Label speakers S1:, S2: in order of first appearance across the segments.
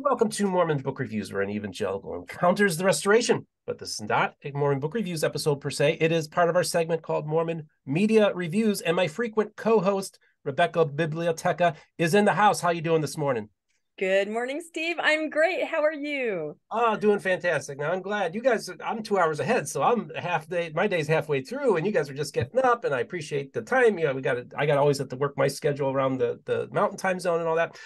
S1: Welcome to Mormon Book Reviews, where an evangelical encounters the restoration. But this is not a Mormon Book Reviews episode per se. It is part of our segment called Mormon Media Reviews, and my frequent co-host Rebecca Biblioteca is in the house. How are you doing this morning?
S2: Good morning, Steve. I'm great. How are you?
S1: Oh, doing fantastic. Now I'm glad you guys. I'm two hours ahead, so I'm half day. My day's halfway through, and you guys are just getting up. And I appreciate the time. You know, we got. I got always have to work my schedule around the the mountain time zone and all that.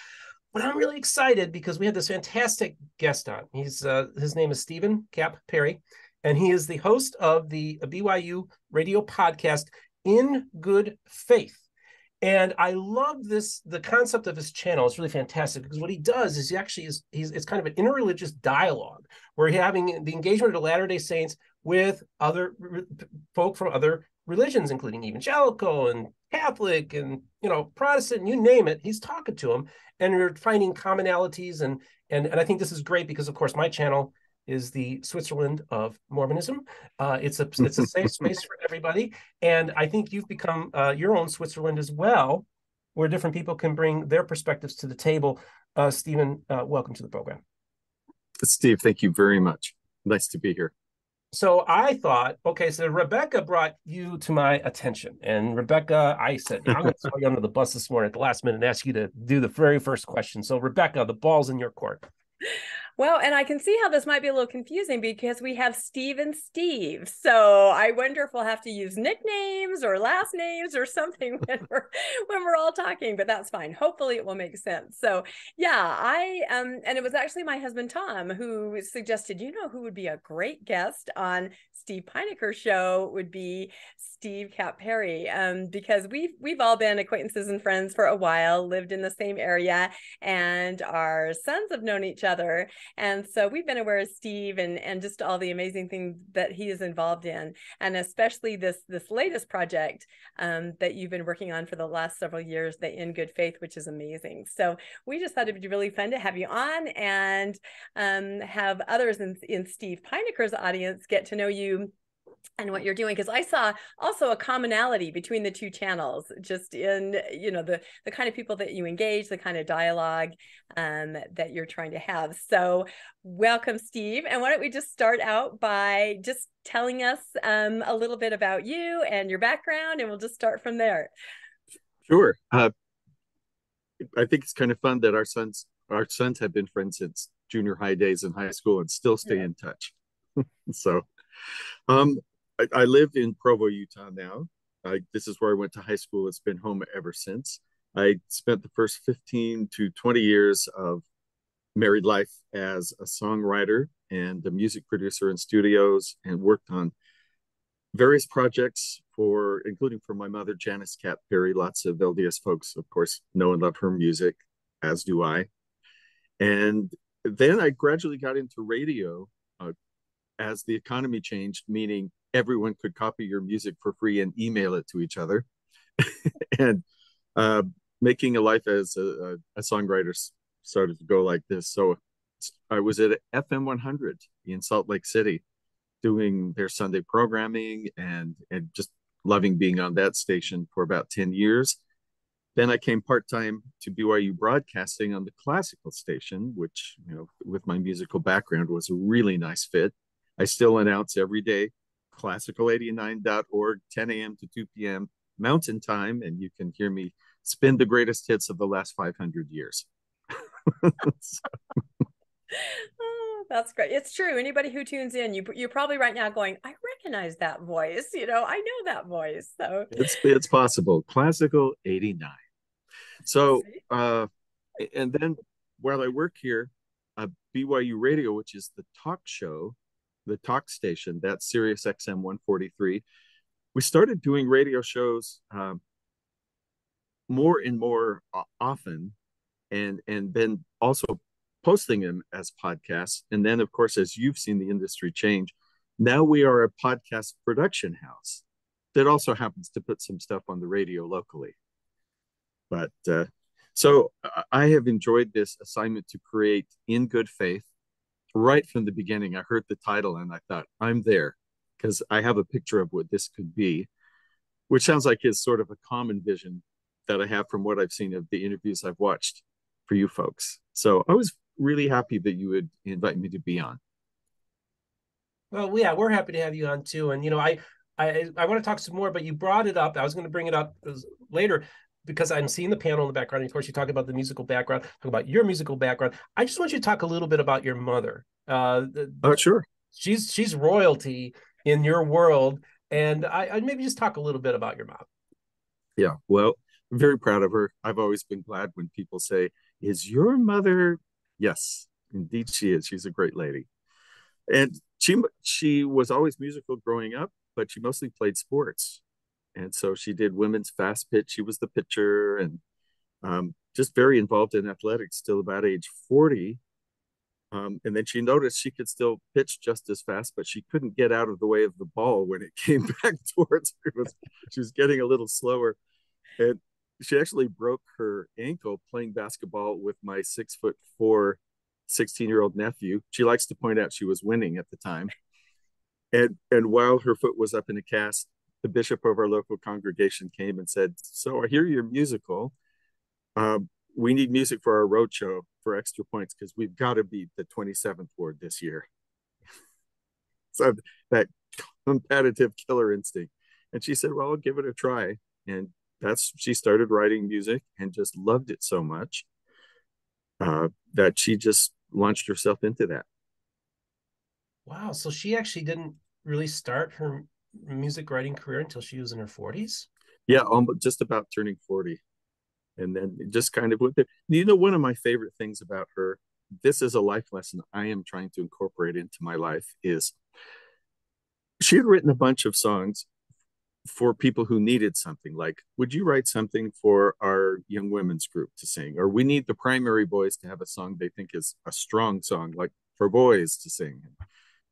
S1: But I'm really excited because we had this fantastic guest on. He's uh, his name is Steven Kapp Perry, and he is the host of the BYU radio podcast In Good Faith. And I love this the concept of his channel. It's really fantastic because what he does is he actually is he's it's kind of an interreligious dialogue where he's having the engagement of the Latter Day Saints with other folk from other religions, including evangelical and Catholic and you know Protestant, you name it. He's talking to them, and we're finding commonalities. and and And I think this is great because, of course, my channel is the Switzerland of Mormonism. Uh, it's a it's a safe space for everybody, and I think you've become uh, your own Switzerland as well, where different people can bring their perspectives to the table. Uh, Stephen, uh, welcome to the program.
S3: Steve, thank you very much. Nice to be here
S1: so I thought, okay, so Rebecca brought you to my attention, and Rebecca, I said, I'm going to throw you under the bus this morning at the last minute and ask you to do the very first question. So, Rebecca, the ball's in your court.
S2: Well, and I can see how this might be a little confusing because we have Steve and Steve. So I wonder if we'll have to use nicknames or last names or something when we're when we're all talking, but that's fine. Hopefully it will make sense. So yeah, I um and it was actually my husband Tom who suggested, you know, who would be a great guest on Steve Pynakker's show would be Steve Kapp Perry. Um, because we've we've all been acquaintances and friends for a while, lived in the same area, and our sons have known each other. And so we've been aware of Steve and and just all the amazing things that he is involved in, and especially this this latest project um, that you've been working on for the last several years, the In Good Faith, which is amazing. So we just thought it'd be really fun to have you on and um, have others in, in Steve Pynakker's audience get to know you and what you're doing because i saw also a commonality between the two channels just in you know the the kind of people that you engage the kind of dialogue um, that you're trying to have. So welcome steve and why don't we just start out by just telling us um, a little bit about you and your background and we'll just start from there.
S3: Sure. Uh, i think it's kind of fun that our sons our sons have been friends since junior high days in high school and still stay yeah. in touch. So um, I, I live in Provo, Utah now. I, this is where I went to high school. It's been home ever since. I spent the first 15 to 20 years of married life as a songwriter and a music producer in studios and worked on various projects for including for my mother Janice Kapp Perry. Lots of LDS folks, of course, know and love her music, as do I. And then I gradually got into radio as the economy changed, meaning everyone could copy your music for free and email it to each other and uh, making a life as a, a, songwriter started to go like this. So i was at fm 100 in salt lake city doing their sunday programming and and just loving being on that station for about 10 years. Then i came part-time to byu broadcasting on the classical station which you know with my musical background was a really nice fit i still announce every day classical89.org, 10 a.m. to 2 p.m. Mountain Time, and you can hear me spin the greatest hits of the last 500 years.
S2: oh, that's great. It's true. Anybody who tunes in, you you're probably right now going, I recognize that voice. You know, I know that voice. So
S3: it's it's possible. Classical 89. So uh and then while I work here, uh, BYU Radio, which is the talk show the talk station, that's Sirius XM 143. We started doing radio shows um, more and more often, and and then also posting them as podcasts. And then, of course, as you've seen the industry change, now we are a podcast production house that also happens to put some stuff on the radio locally. But uh, so I have enjoyed this assignment to create in good faith right from the beginning, I heard the title and I thought, I'm there because I have a picture of what this could be, which sounds like is sort of a common vision that I have from what I've seen of the interviews I've watched for you folks. So I was really happy that you would invite me to be on.
S1: Well, yeah, we're happy to have you on too. And you know, I I I want to talk some more, but you brought it up. I was going to bring it up uh, later because I'm seeing the panel in the background. And of course, you talk about the musical background, talk about your musical background. I just want you to talk a little bit about your mother. Uh,
S3: oh, sure.
S1: She's she's royalty in your world, and I, I maybe just talk a little bit about your mom.
S3: Yeah, well, I'm very proud of her. I've always been glad when people say, "Is your mother?" Yes, indeed, she is. She's a great lady, and she she was always musical growing up, but she mostly played sports and so she did women's fast pitch. She was the pitcher and um, just very involved in athletics till about age 40. Um, and then she noticed she could still pitch just as fast, but she couldn't get out of the way of the ball when it came back towards her. Was, she was getting a little slower. And she actually broke her ankle playing basketball with my six foot four 16 year old nephew. She likes to point out she was winning at the time. And, and while her foot was up in a cast, the bishop of our local congregation came and said, "So I hear you're musical. Um, we need music for our road show for extra points because we've got to beat the 27th ward this year." so that competitive killer instinct, and she said, "Well, I'll give it a try." And that's she started writing music and just loved it so much uh, that she just launched herself into that.
S1: Wow! So she actually didn't really start her music writing career until she was in her 40s?
S3: Yeah, um, almost just about turning 40. And then just kind of with it. You know, one of my favorite things about her, this is a life lesson I am trying to incorporate into my life, is she had written a bunch of songs for people who needed something like would you write something for our young women's group to sing or we need the primary boys to have a song they think is a strong song like for boys to sing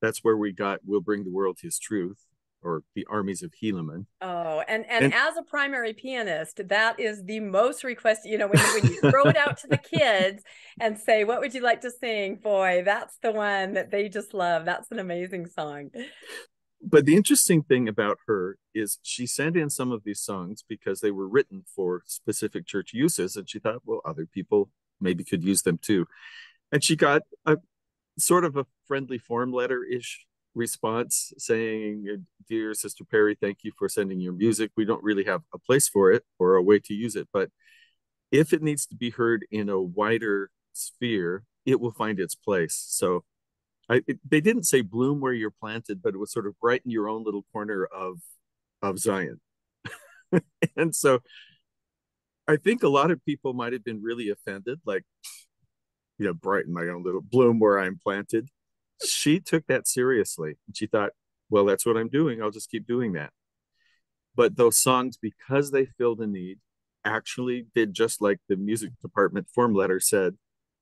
S3: that's where we got we'll bring the world his truth or the armies of Helaman.
S2: Oh, and, and, and as a primary pianist, that is the most requested. You know, when, when you throw it out to the kids and say, "What would you like to sing?" Boy, that's the one that they just love. That's an amazing song.
S3: But the interesting thing about her is she sent in some of these songs because they were written for specific church uses, and she thought, well, other people maybe could use them too. And she got a sort of a friendly form letter ish response saying, Dear Sister Perry, thank you for sending your music. We don't really have a place for it or a way to use it, but if it needs to be heard in a wider sphere, it will find its place. So I, it, they didn't say bloom where you're planted, but it was sort of brighten your own little corner of of Zion. and so I think a lot of people might have been really offended, like, you know, brighten my own little bloom where I'm planted she took that seriously. And she thought, well, that's what I'm doing. I'll just keep doing that. But those songs, because they filled a need, actually did just like the music department form letter said,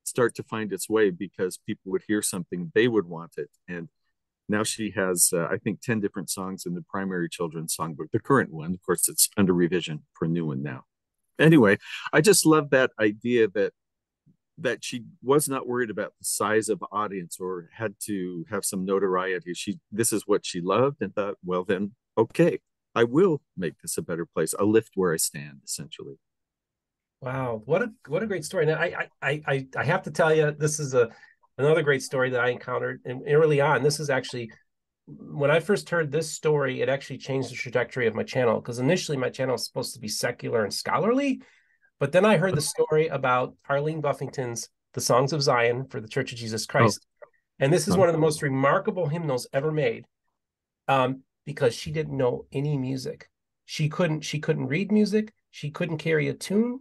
S3: start to find its way because people would hear something, they would want it. And now she has, uh, I think, 10 different songs in the primary children's songbook, the current one. Of course, it's under revision for a new one now. Anyway, I just love that idea that that she was not worried about the size of audience or had to have some notoriety. She this is what she loved and thought, well then, okay, I will make this a better place. I'll lift where I stand, essentially.
S1: Wow, what a what a great story! Now, I I I I have to tell you, this is a another great story that I encountered and early on. This is actually when I first heard this story, it actually changed the trajectory of my channel because initially my channel was supposed to be secular and scholarly, but then I heard the story about Arlene Buffington's The Songs of Zion for the Church of Jesus Christ. Oh. And this is one of the most remarkable hymnals ever made um, because she didn't know any music. She couldn't she couldn't read music, she couldn't carry a tune,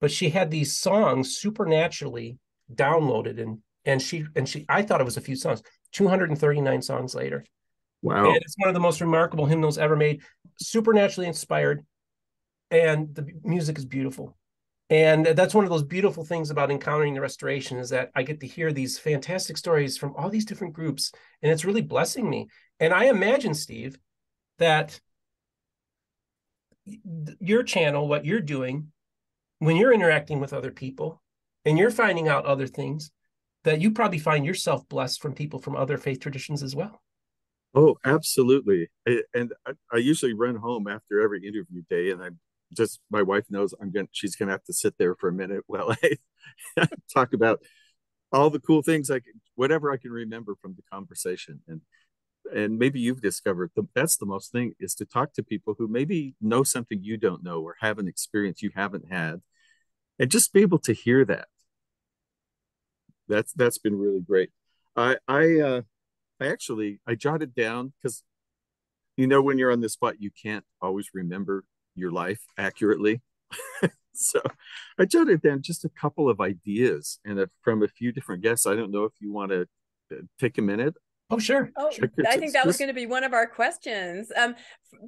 S1: but she had these songs supernaturally downloaded and and she and she I thought it was a few songs, 239 songs later.
S3: Wow.
S1: And it's one of the most remarkable hymnals ever made, supernaturally inspired, and the music is beautiful and that's one of those beautiful things about encountering the restoration is that i get to hear these fantastic stories from all these different groups and it's really blessing me. And i imagine steve that your channel what you're doing when you're interacting with other people and you're finding out other things that you probably find yourself blessed from people from other faith traditions as well.
S3: Oh absolutely. And i usually run home after every interview day and i'm just my wife knows I'm going to she's gonna have to sit there for a minute while I talk about all the cool things I can, whatever I can remember from the conversation. And and maybe you've discovered the, that's the most thing is to talk to people who maybe know something you don't know or have an experience you haven't had and just be able to hear that that's that's been really great i i uh i actually i jotted down because you know when you're on the spot you can't always remember your life accurately so i jotted down just a couple of ideas and a, from a few different guests i don't know if you want to uh, take a minute
S1: Oh, sure.
S2: Oh,
S1: sure.
S2: I think that was going to be one of our questions. Um,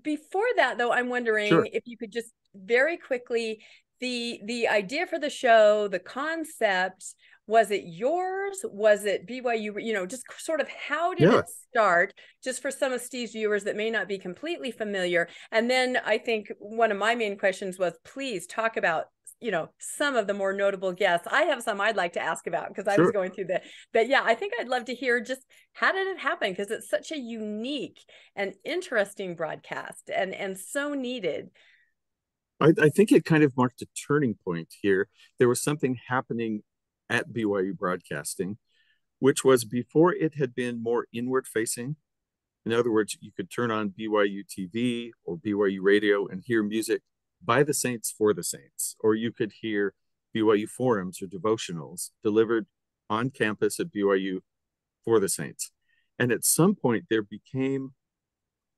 S2: before that, though, I'm wondering sure. if you could just very quickly the the idea for the show, the concept. Was it yours? Was it BYU? You know, just sort of how did yeah. it start? Just for some of Steve's viewers that may not be completely familiar. And then I think one of my main questions was, please talk about you know some of the more notable guests i have some i'd like to ask about because i sure. was going through that but yeah i think i'd love to hear just how did it happen because it's such a unique and interesting broadcast and and so needed
S3: I, I think it kind of marked a turning point here there was something happening at byu broadcasting which was before it had been more inward facing in other words you could turn on byu tv or byu radio and hear music by the saints for the saints, or you could hear BYU forums or devotionals delivered on campus at BYU for the saints. And at some point, there became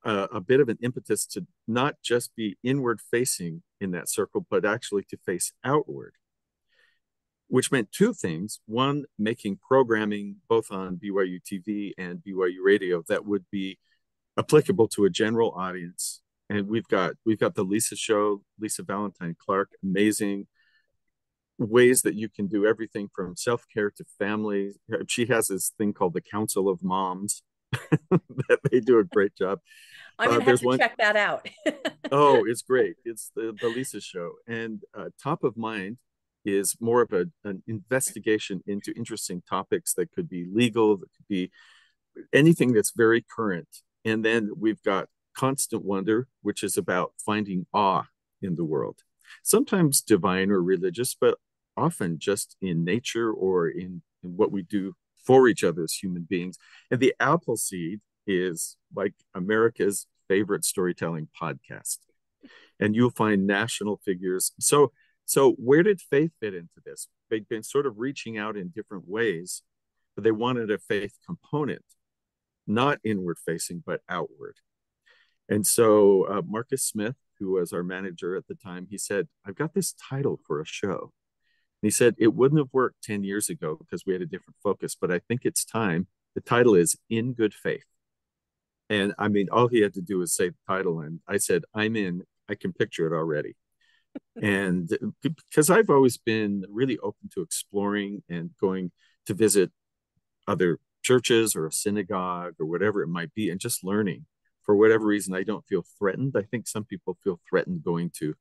S3: a, a bit of an impetus to not just be inward facing in that circle, but actually to face outward, which meant two things. One, making programming both on BYU TV and BYU radio that would be applicable to a general audience and we've got we've got the Lisa show, Lisa Valentine Clark, amazing ways that you can do everything from self-care to family. She has this thing called the Council of Moms that they do a great job.
S2: I'm gonna uh, have to one... check that out.
S3: oh, it's great. It's the, the Lisa show. And uh, top of mind is more of a, an investigation into interesting topics that could be legal, that could be anything that's very current. And then we've got constant wonder, which is about finding awe in the world, sometimes divine or religious, but often just in nature or in, in what we do for each other as human beings. And the apple seed is like America's favorite storytelling podcast. And you'll find national figures. So, so where did faith fit into this? They've been sort of reaching out in different ways, but they wanted a faith component, not inward facing, but outward. And so uh, Marcus Smith, who was our manager at the time, he said, I've got this title for a show. And he said, it wouldn't have worked 10 years ago because we had a different focus, but I think it's time. The title is In Good Faith. And I mean, all he had to do was say the title. And I said, I'm in. I can picture it already. And because I've always been really open to exploring and going to visit other churches or a synagogue or whatever it might be and just learning for whatever reason, I don't feel threatened. I think some people feel threatened going to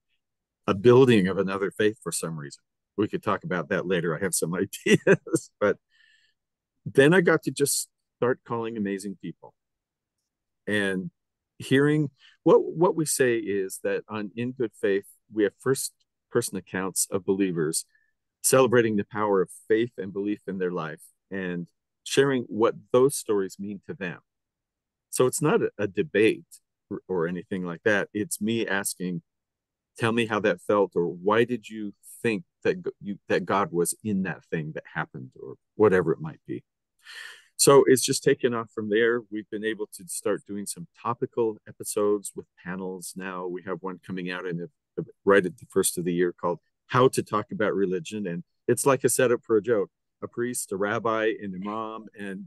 S3: a building of another faith for some reason. We could talk about that later. I have some ideas, but then I got to just start calling amazing people and hearing what what we say is that on in good faith we have first person accounts of believers celebrating the power of faith and belief in their life and sharing what those stories mean to them so it's not a, a debate or, or anything like that. It's me asking, tell me how that felt, or why did you think that you that God was in that thing that happened, or whatever it might be. So it's just taken off from there. We've been able to start doing some topical episodes with panels now. We have one coming out in the, right at the first of the year called "How to Talk About Religion," and it's like a setup for a joke. A priest, a rabbi, an imam, and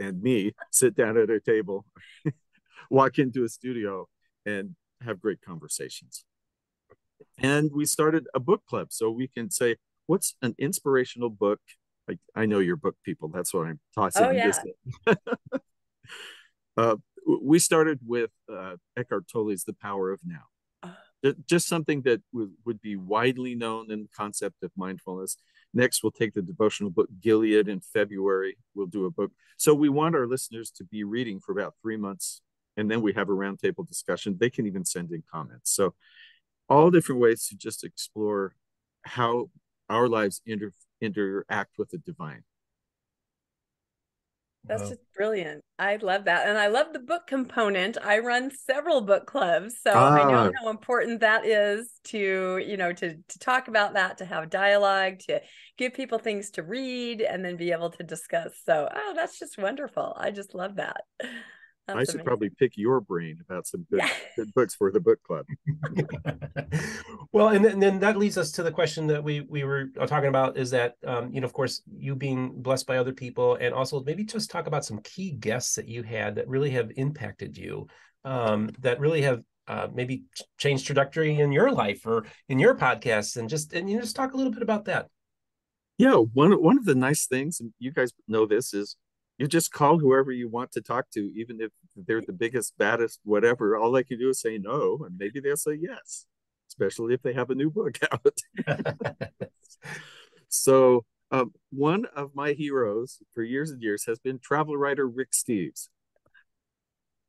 S3: and me sit down at a table, walk into a studio, and have great conversations. And we started a book club so we can say, what's an inspirational book? I, I know your book people. That's what I'm tossing.
S2: Oh, yeah.
S3: uh, we started with uh, Eckhart Tolle's The Power of Now. Just something that would, would be widely known in the concept of mindfulness Next, we'll take the devotional book Gilead in February. We'll do a book. So we want our listeners to be reading for about three months, and then we have a roundtable discussion. They can even send in comments. So all different ways to just explore how our lives inter- interact with the divine.
S2: That's wow. just brilliant. I love that. And I love the book component. I run several book clubs. So ah. I know ah. how important that is to, you know, to to talk about that, to have dialogue, to give people things to read and then be able to discuss. So oh, that's just wonderful. I just love that.
S3: That's I should amazing. probably pick your brain about some good, good books for the book club.
S1: well, and then, and then, that leads us to the question that we we were talking about is that um, you know, of course, you being blessed by other people, and also maybe just talk about some key guests that you had that really have impacted you, um, that really have uh, maybe changed trajectory in your life or in your podcast, and just and you know, just talk a little bit about that.
S3: Yeah, one one of the nice things, and you guys know this, is you just call whoever you want to talk to, even if they're the biggest, baddest, whatever. All they can do is say no, and maybe they'll say yes, especially if they have a new book out. so, um, one of my heroes for years and years has been travel writer Rick Steves.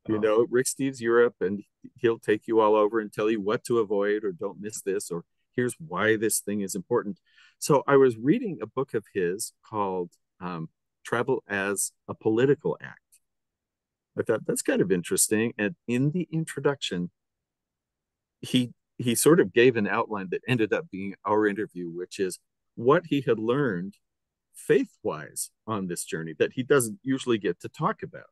S3: You oh. know, Rick Steves Europe, and he'll take you all over and tell you what to avoid or don't miss this or here's why this thing is important. So I was reading a book of his called um, travel as a political act. I thought that's kind of interesting. And in the introduction, he he sort of gave an outline that ended up being our interview, which is what he had learned faith-wise on this journey that he doesn't usually get to talk about.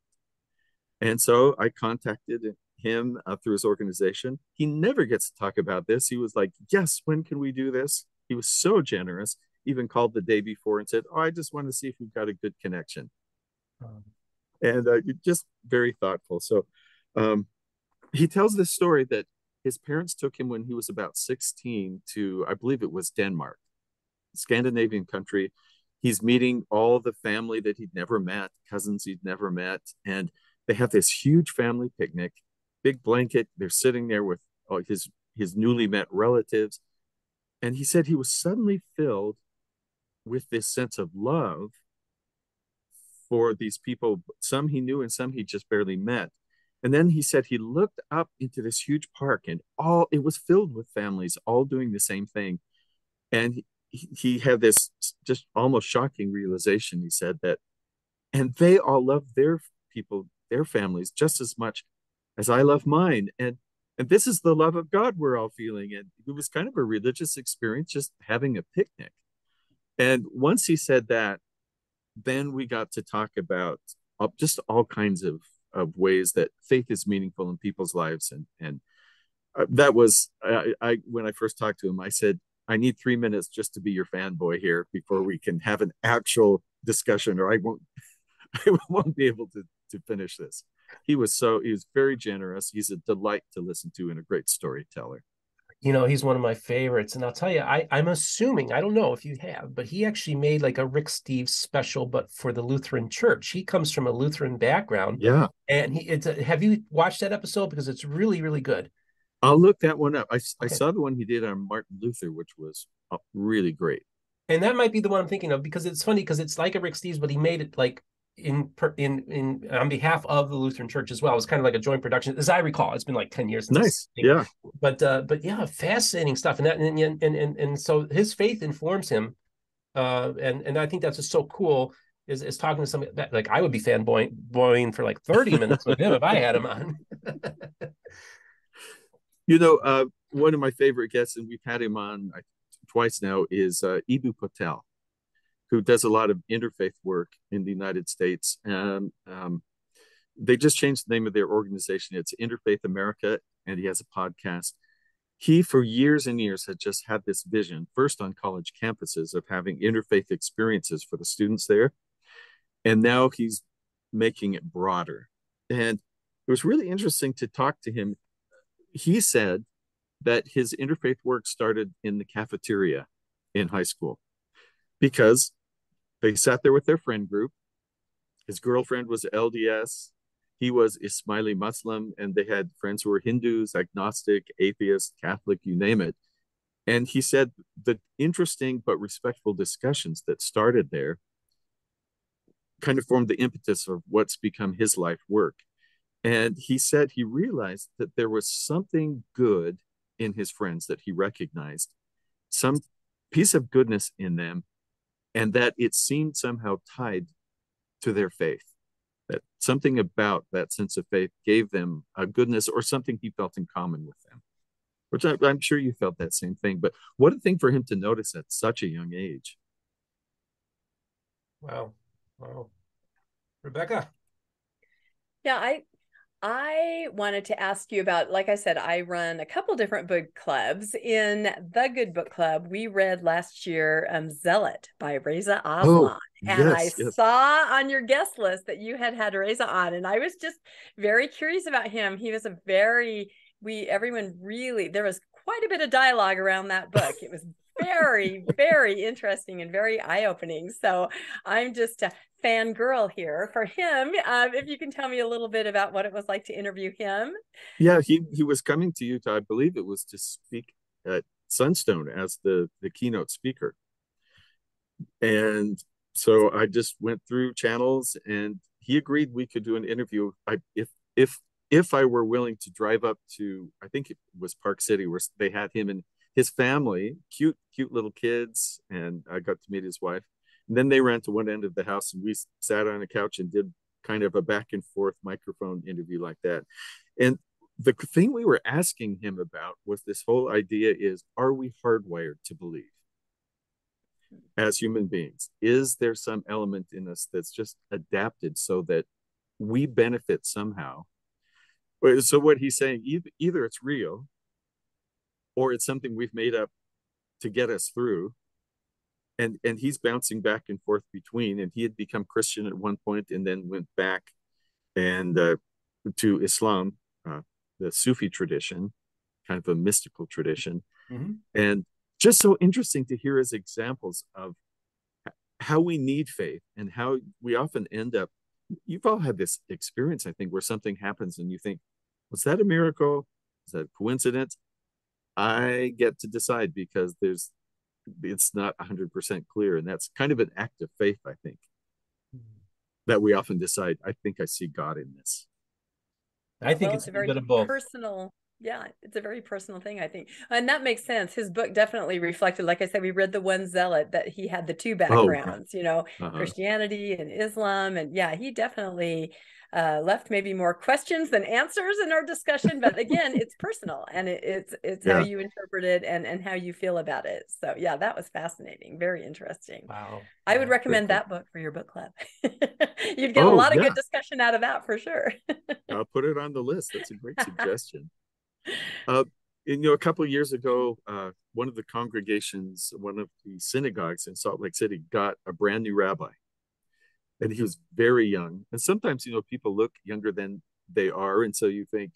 S3: And so I contacted him uh, through his organization. He never gets to talk about this. He was like, "Yes, when can we do this?" He was so generous even called the day before and said, "Oh, I just want to see if we've got a good connection," um, and uh, just very thoughtful. So um, he tells this story that his parents took him when he was about 16 to, I believe it was Denmark, Scandinavian country. He's meeting all the family that he'd never met, cousins he'd never met, and they have this huge family picnic, big blanket. They're sitting there with oh, his his newly met relatives, and he said he was suddenly filled with this sense of love for these people, some he knew and some he just barely met. And then he said he looked up into this huge park and all it was filled with families all doing the same thing. And he, he had this just almost shocking realization. He said that, and they all love their people, their families just as much as I love mine. And and this is the love of God we're all feeling. And it was kind of a religious experience, just having a picnic. And once he said that, then we got to talk about uh, just all kinds of, of ways that faith is meaningful in people's lives. And, and uh, that was, I, I, when I first talked to him, I said, I need three minutes just to be your fanboy here before we can have an actual discussion or I won't, I won't be able to, to finish this. He was so, he was very generous. He's a delight to listen to and a great storyteller
S1: you know he's one of my favorites and i'll tell you i i'm assuming i don't know if you have but he actually made like a rick steves special but for the lutheran church. He comes from a lutheran background
S3: yeah.
S1: and he it's a, have you watched that episode? Because it's really really good.
S3: I'll look that one up. I, okay. I saw the one he did on martin luther which was uh, really great.
S1: And that might be the one i'm thinking of because it's funny because it's like a rick steves but he made it like in in in on behalf of the Lutheran Church as well. It was kind of like a joint production, as I recall. It's been like ten years.
S3: nice, yeah.
S1: But uh, but yeah, fascinating stuff, and that and and and and so his faith informs him, uh, and and I think that's just so cool. Is is talking to somebody that like I would be fanboying for like thirty minutes with him if I had him on.
S3: you know, uh, one of my favorite guests, and we've had him on twice now, is uh, Eboo Patel who does a lot of interfaith work in the United States. And um, they just changed the name of their organization. It's Interfaith America, and he has a podcast. He, for years and years, had just had this vision, first on college campuses, of having interfaith experiences for the students there. And now he's making it broader. And it was really interesting to talk to him. He said that his interfaith work started in the cafeteria in high school because they sat there with their friend group. His girlfriend was LDS. He was Ismaili Muslim, and they had friends who were Hindus, agnostic, atheist, Catholic, you name it. And he said the interesting but respectful discussions that started there kind of formed the impetus of what's become his life work. And he said he realized that there was something good in his friends that he recognized, some piece of goodness in them and that it seemed somehow tied to their faith. that something about that sense of faith gave them a goodness or something he felt in common with them which I, am sure you felt that same thing but what a thing for him to notice at such a young age.
S1: Wow. Wow. Rebecca?
S2: Yeah i I wanted to ask you about, like I said, I run a couple different book clubs. In the Good Book Club, we read last year um, Zealot by Reza Aslan. Oh, and yes, I yes. saw on your guest list that you had had Reza on, and I was just very curious about him. He was a very, we, everyone really, there was quite a bit of dialogue around that book. It was very, very interesting and very eye opening. So I'm just uh, fangirl here for him. Um, if you can tell me a little bit about what it was like to interview him.
S3: Yeah, he he was coming to Utah. I believe it was to speak at Sunstone as the the keynote speaker, and so I just went through channels, and he agreed we could do an interview. I if if if I were willing to drive up to, I think it was Park City, where they had him and his family, cute, cute little kids, and I got to meet his wife and then they ran to one end of the house and we sat on a couch and did kind of a back and forth microphone interview like that. And the thing we were asking him about was this whole idea is are we hardwired to believe as human beings? Is there some element in us that's just adapted so that we benefit somehow? So what he's saying, either it's real or it's something we've made up to get us through and and he's bouncing back and forth between and he had become christian at one point and then went back and uh, to islam uh, the sufi tradition kind of a mystical tradition. Mm-hmm. and just so interesting to hear his examples of how we need faith and how we often end up you've all had this experience i think where something happens and you think was that a miracle? Is that a coincidence? I get to decide because there's it's not 100% clear and that's kind of an act of faith i think. Mm-hmm. that we often decide i think i see god in this.
S1: I think well, it's, it's, a very bit of both.
S2: personal yeah it's a very personal thing i think and that makes sense his book definitely reflected like i said we read the one zealot that he had the two backgrounds oh, you know uh-huh. christianity and islam and yeah he definitely uh, left maybe more questions than answers in our discussion. But again, it's personal and it, it's it's yeah. how you interpret it and and how you feel about it. So yeah, that was fascinating, very interesting. Wow, I would recommend that book for your book club. You'd get oh, a lot of yeah. good discussion out of that for sure.
S3: I'll put it on the list. That's a great suggestion. Uh, you know, a couple of years ago, uh, one of the congregations, one of the synagogues in Salt Lake City, got a brand new rabbi and he was very young. And sometimes, you know, people look younger than they are, and so you think,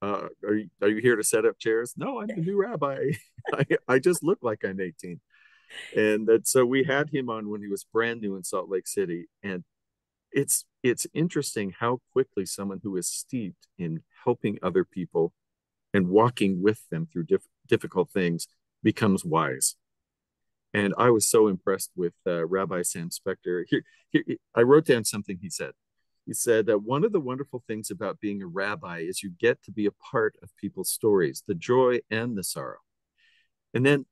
S3: uh, "Are you are you here to set up chairs?" No, I'm the new rabbi. I, I just look like I'm 18. And that, so we had him on when he was brand new in Salt Lake City, and it's it's interesting how quickly someone who is steeped in helping other people and walking with them through diff- difficult things becomes wise and I was so impressed with uh, Rabbi Sam Spector. Here, here, I wrote down something he said. He said that one of the wonderful things about being a rabbi is you get to be a part of people's stories, the joy and the sorrow. And then,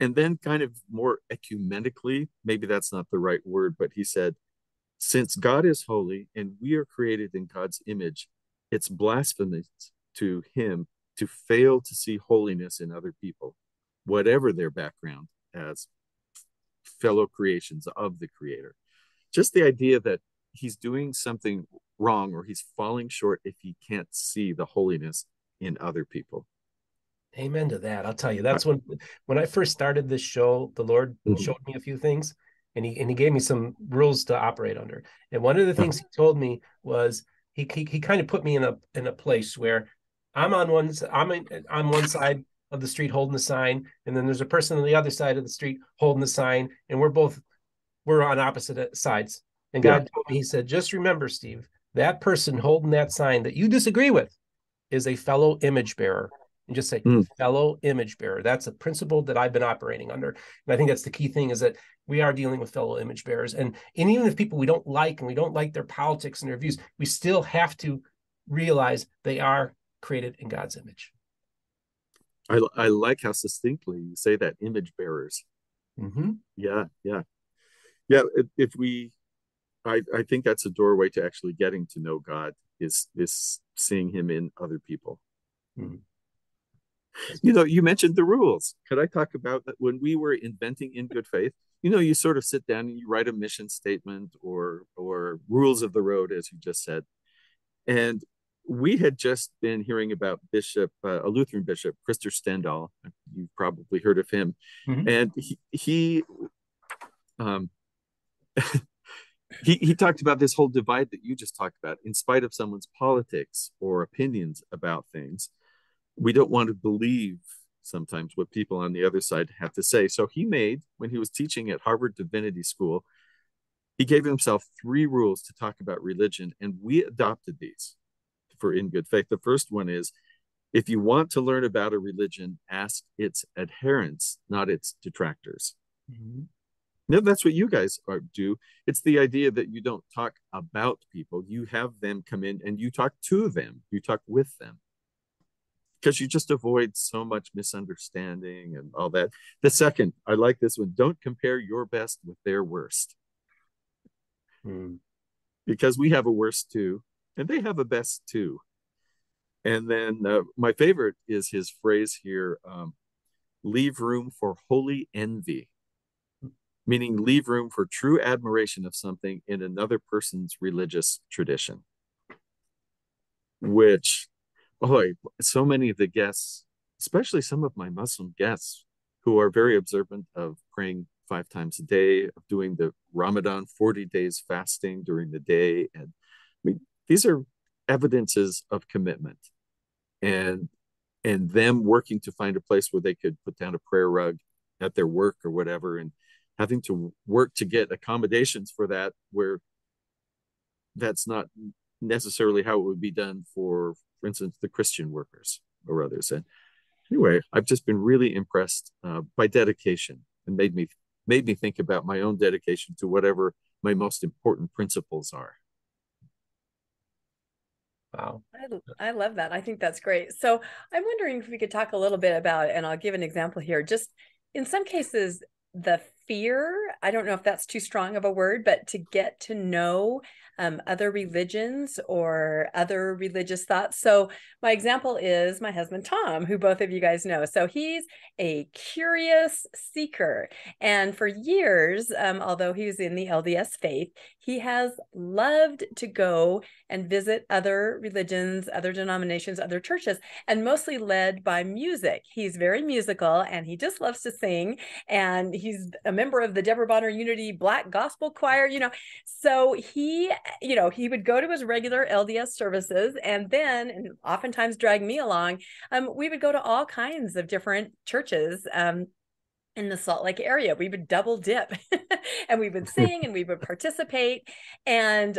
S3: and then, kind of more ecumenically, maybe that's not the right word, but he said, since God is holy and we are created in God's image, it's blasphemous to Him to fail to see holiness in other people, whatever their background as fellow creations of the creator. Just the idea that he's doing something wrong or he's falling short if he can't see the holiness in other people.
S1: Amen to that. I'll tell you, that's when when I first started this show, the Lord mm-hmm. showed me a few things and he and he gave me some rules to operate under. And one of the things he told me was he he, he kind of put me in a in a place where I'm on one I'm in, on one side of the street holding the sign, and then there's a person on the other side of the street holding the sign, and we're both we're on opposite sides. And God yeah. told me, He said, just remember, Steve, that person holding that sign that you disagree with is a fellow image bearer. And just say mm. fellow image bearer. That's a principle that I've been operating under. And I think that's the key thing is that we are dealing with fellow image bearers. And, and even if people we don't like and we don't like their politics and their views, we still have to realize they are created in God's image.
S3: I, I like how succinctly you say that image bearers. Mm-hmm. Yeah, yeah, yeah. If we I, I think that's a doorway to actually getting to know God is is seeing him in other people. Mm-hmm. You know, you mentioned the rules. Could I talk about that when we were inventing in good faith? You know, you sort of sit down and you write a mission statement or or rules of the road, as you just said. And we had just been hearing about Bishop, uh, a Lutheran bishop, Christopher Stendahl. You've probably heard of him, mm-hmm. and he, he um, he, he talked about this whole divide that you just talked about. In spite of someone's politics or opinions about things, we don't want to believe sometimes what people on the other side have to say. So he made, when he was teaching at Harvard Divinity School, he gave himself three rules to talk about religion, and we adopted these for in good faith. The first one is if you want to learn about a religion, ask its adherents, not its detractors. Mm-hmm. No, that's what you guys are, do. It's the idea that you don't talk about people, you have them come in and you talk to them, you talk with them. Because you just avoid so much misunderstanding and all that. The second, I like this one don't compare your best with their worst. Hmm. Because we have a worst too, and they have a best too. And then uh, my favorite is his phrase here um, leave room for holy envy meaning leave room for true admiration of something in another person's religious tradition. Which, boy, so many of the guests, especially some of my Muslim guests, who are very observant of praying five times a day, of doing the Ramadan 40 days fasting during the day. And these are evidences of commitment and and them working to find a place where they could put down a prayer rug at their work or whatever and having to work to get accommodations for that where that's not necessarily how it would be done for for instance the christian workers or others. And anyway i've just been really impressed uh, by dedication and made me made me think about my own dedication to whatever my most important principles are
S2: Wow. I, I love that. I think that's great. So I'm wondering if we could talk a little bit about, and I'll give an example here. Just in some cases, the fear i don't know if that's too strong of a word but to get to know um, other religions or other religious thoughts. So, my example is my husband, Tom, who both of you guys know. So, he's a curious seeker. And for years, um, although he's in the LDS faith, he has loved to go and visit other religions, other denominations, other churches, and mostly led by music. He's very musical and he just loves to sing. And he's a member of the Deborah Bonner Unity Black Gospel Choir, you know. So he you know, he would go to his regular LDS services and then, and oftentimes drag me along. Um, we would go to all kinds of different churches. Um, in the Salt Lake area. We would double dip and we would sing and we would participate. And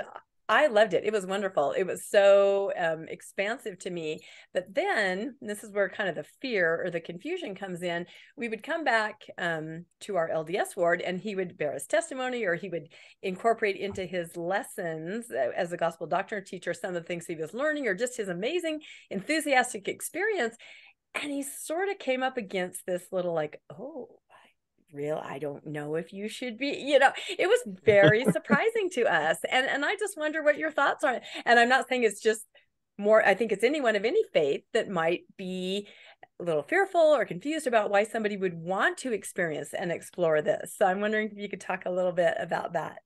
S2: I loved it. It was wonderful. It was so um, expansive to me. But then, this is where kind of the fear or the confusion comes in. We would come back um, to our LDS ward and he would bear his testimony or he would incorporate into his lessons uh, as a gospel doctrine teacher some of the things he was learning or just his amazing, enthusiastic experience. And he sort of came up against this little like, oh, real i don't know if you should be you know it was very surprising to us and and i just wonder what your thoughts are and i'm not saying it's just more i think it's anyone of any faith that might be a little fearful or confused about why somebody would want to experience and explore this so i'm wondering if you could talk a little bit about that.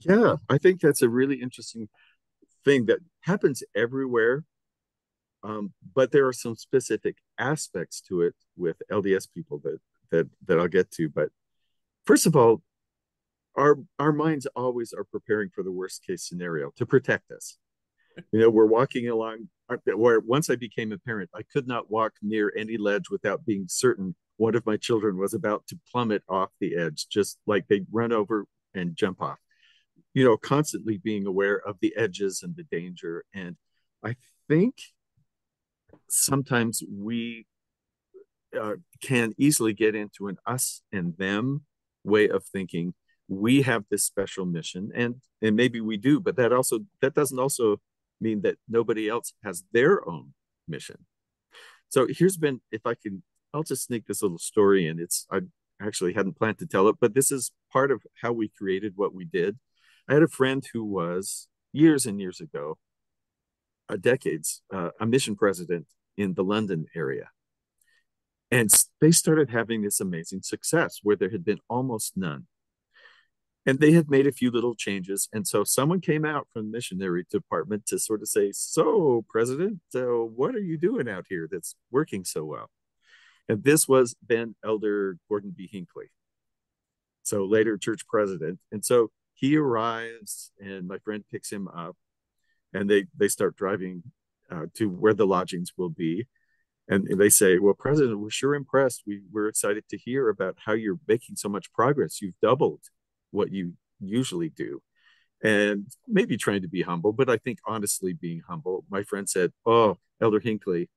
S3: Yeah i think that's a really interesting thing that happens everywhere um, but there are some specific aspects to it with lds people that that that I'll get to. But first of all, our our minds always are preparing for the worst case scenario to protect us. You know, we're walking along uh, where once I became a parent, I could not walk near any ledge without being certain one of my children was about to plummet off the edge, just like they run over and jump off. You know, constantly being aware of the edges and the danger. And I think sometimes we uh, can easily get into an us and them way of thinking we have this special mission and and maybe we do but that also that doesn't also mean that nobody else has their own mission. So here's been if i can i'll just sneak this little story in. It's i actually hadn't planned to tell it but this is part of how we created what we did. I had a friend who was years and years ago, uh, decades, uh, a mission president in the London area. And they started having this amazing success where there had been almost none. And they had made a few little changes. And so someone came out from the missionary department to sort of say, So, President, uh, what are you doing out here that's working so well? And this was then Elder Gordon B. Hinckley. So later church president. And so he arrives and my friend picks him up and they, they start driving uh, to where the lodgings will be. And they say, well, President, we're sure impressed. We, we're excited to hear about how you're making so much progress. You've doubled what you usually do. And maybe trying to be humble, but I think honestly being humble. My friend said, Oh, Elder Hinckley,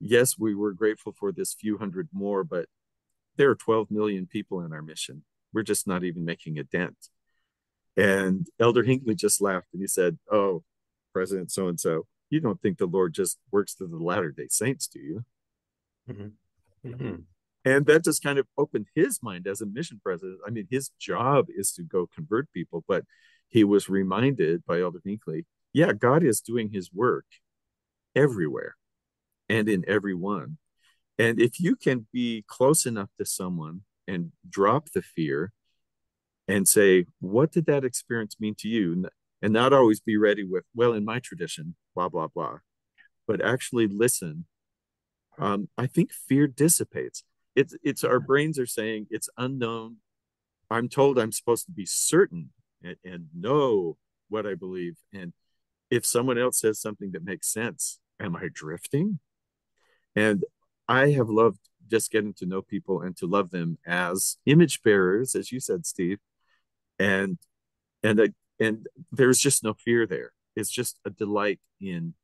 S3: yes, we were grateful for this few hundred more, but there are 12 million people in our mission. We're just not even making a dent. And Elder Hinckley just laughed and he said, Oh, President so and so, you don't think the Lord just works through the Latter day Saints, do you? Mm-hmm. Mm-hmm. And that just kind of opened his mind as a mission president. I mean, his job is to go convert people, but he was reminded by Elder Hinckley, yeah, God is doing his work everywhere and in everyone. And if you can be close enough to someone and drop the fear and say, what did that experience mean to you? And not always be ready with, well, in my tradition, blah, blah, blah, but actually listen. Um, I think fear dissipates. It's, it's our brains are saying it's unknown. I'm told I'm supposed to be certain and, and know what I believe. And if someone else says something that makes sense, am I drifting? And I have loved just getting to know people and to love them as image bearers, as you said, Steve. And and and there's just no fear there. It's just a delight in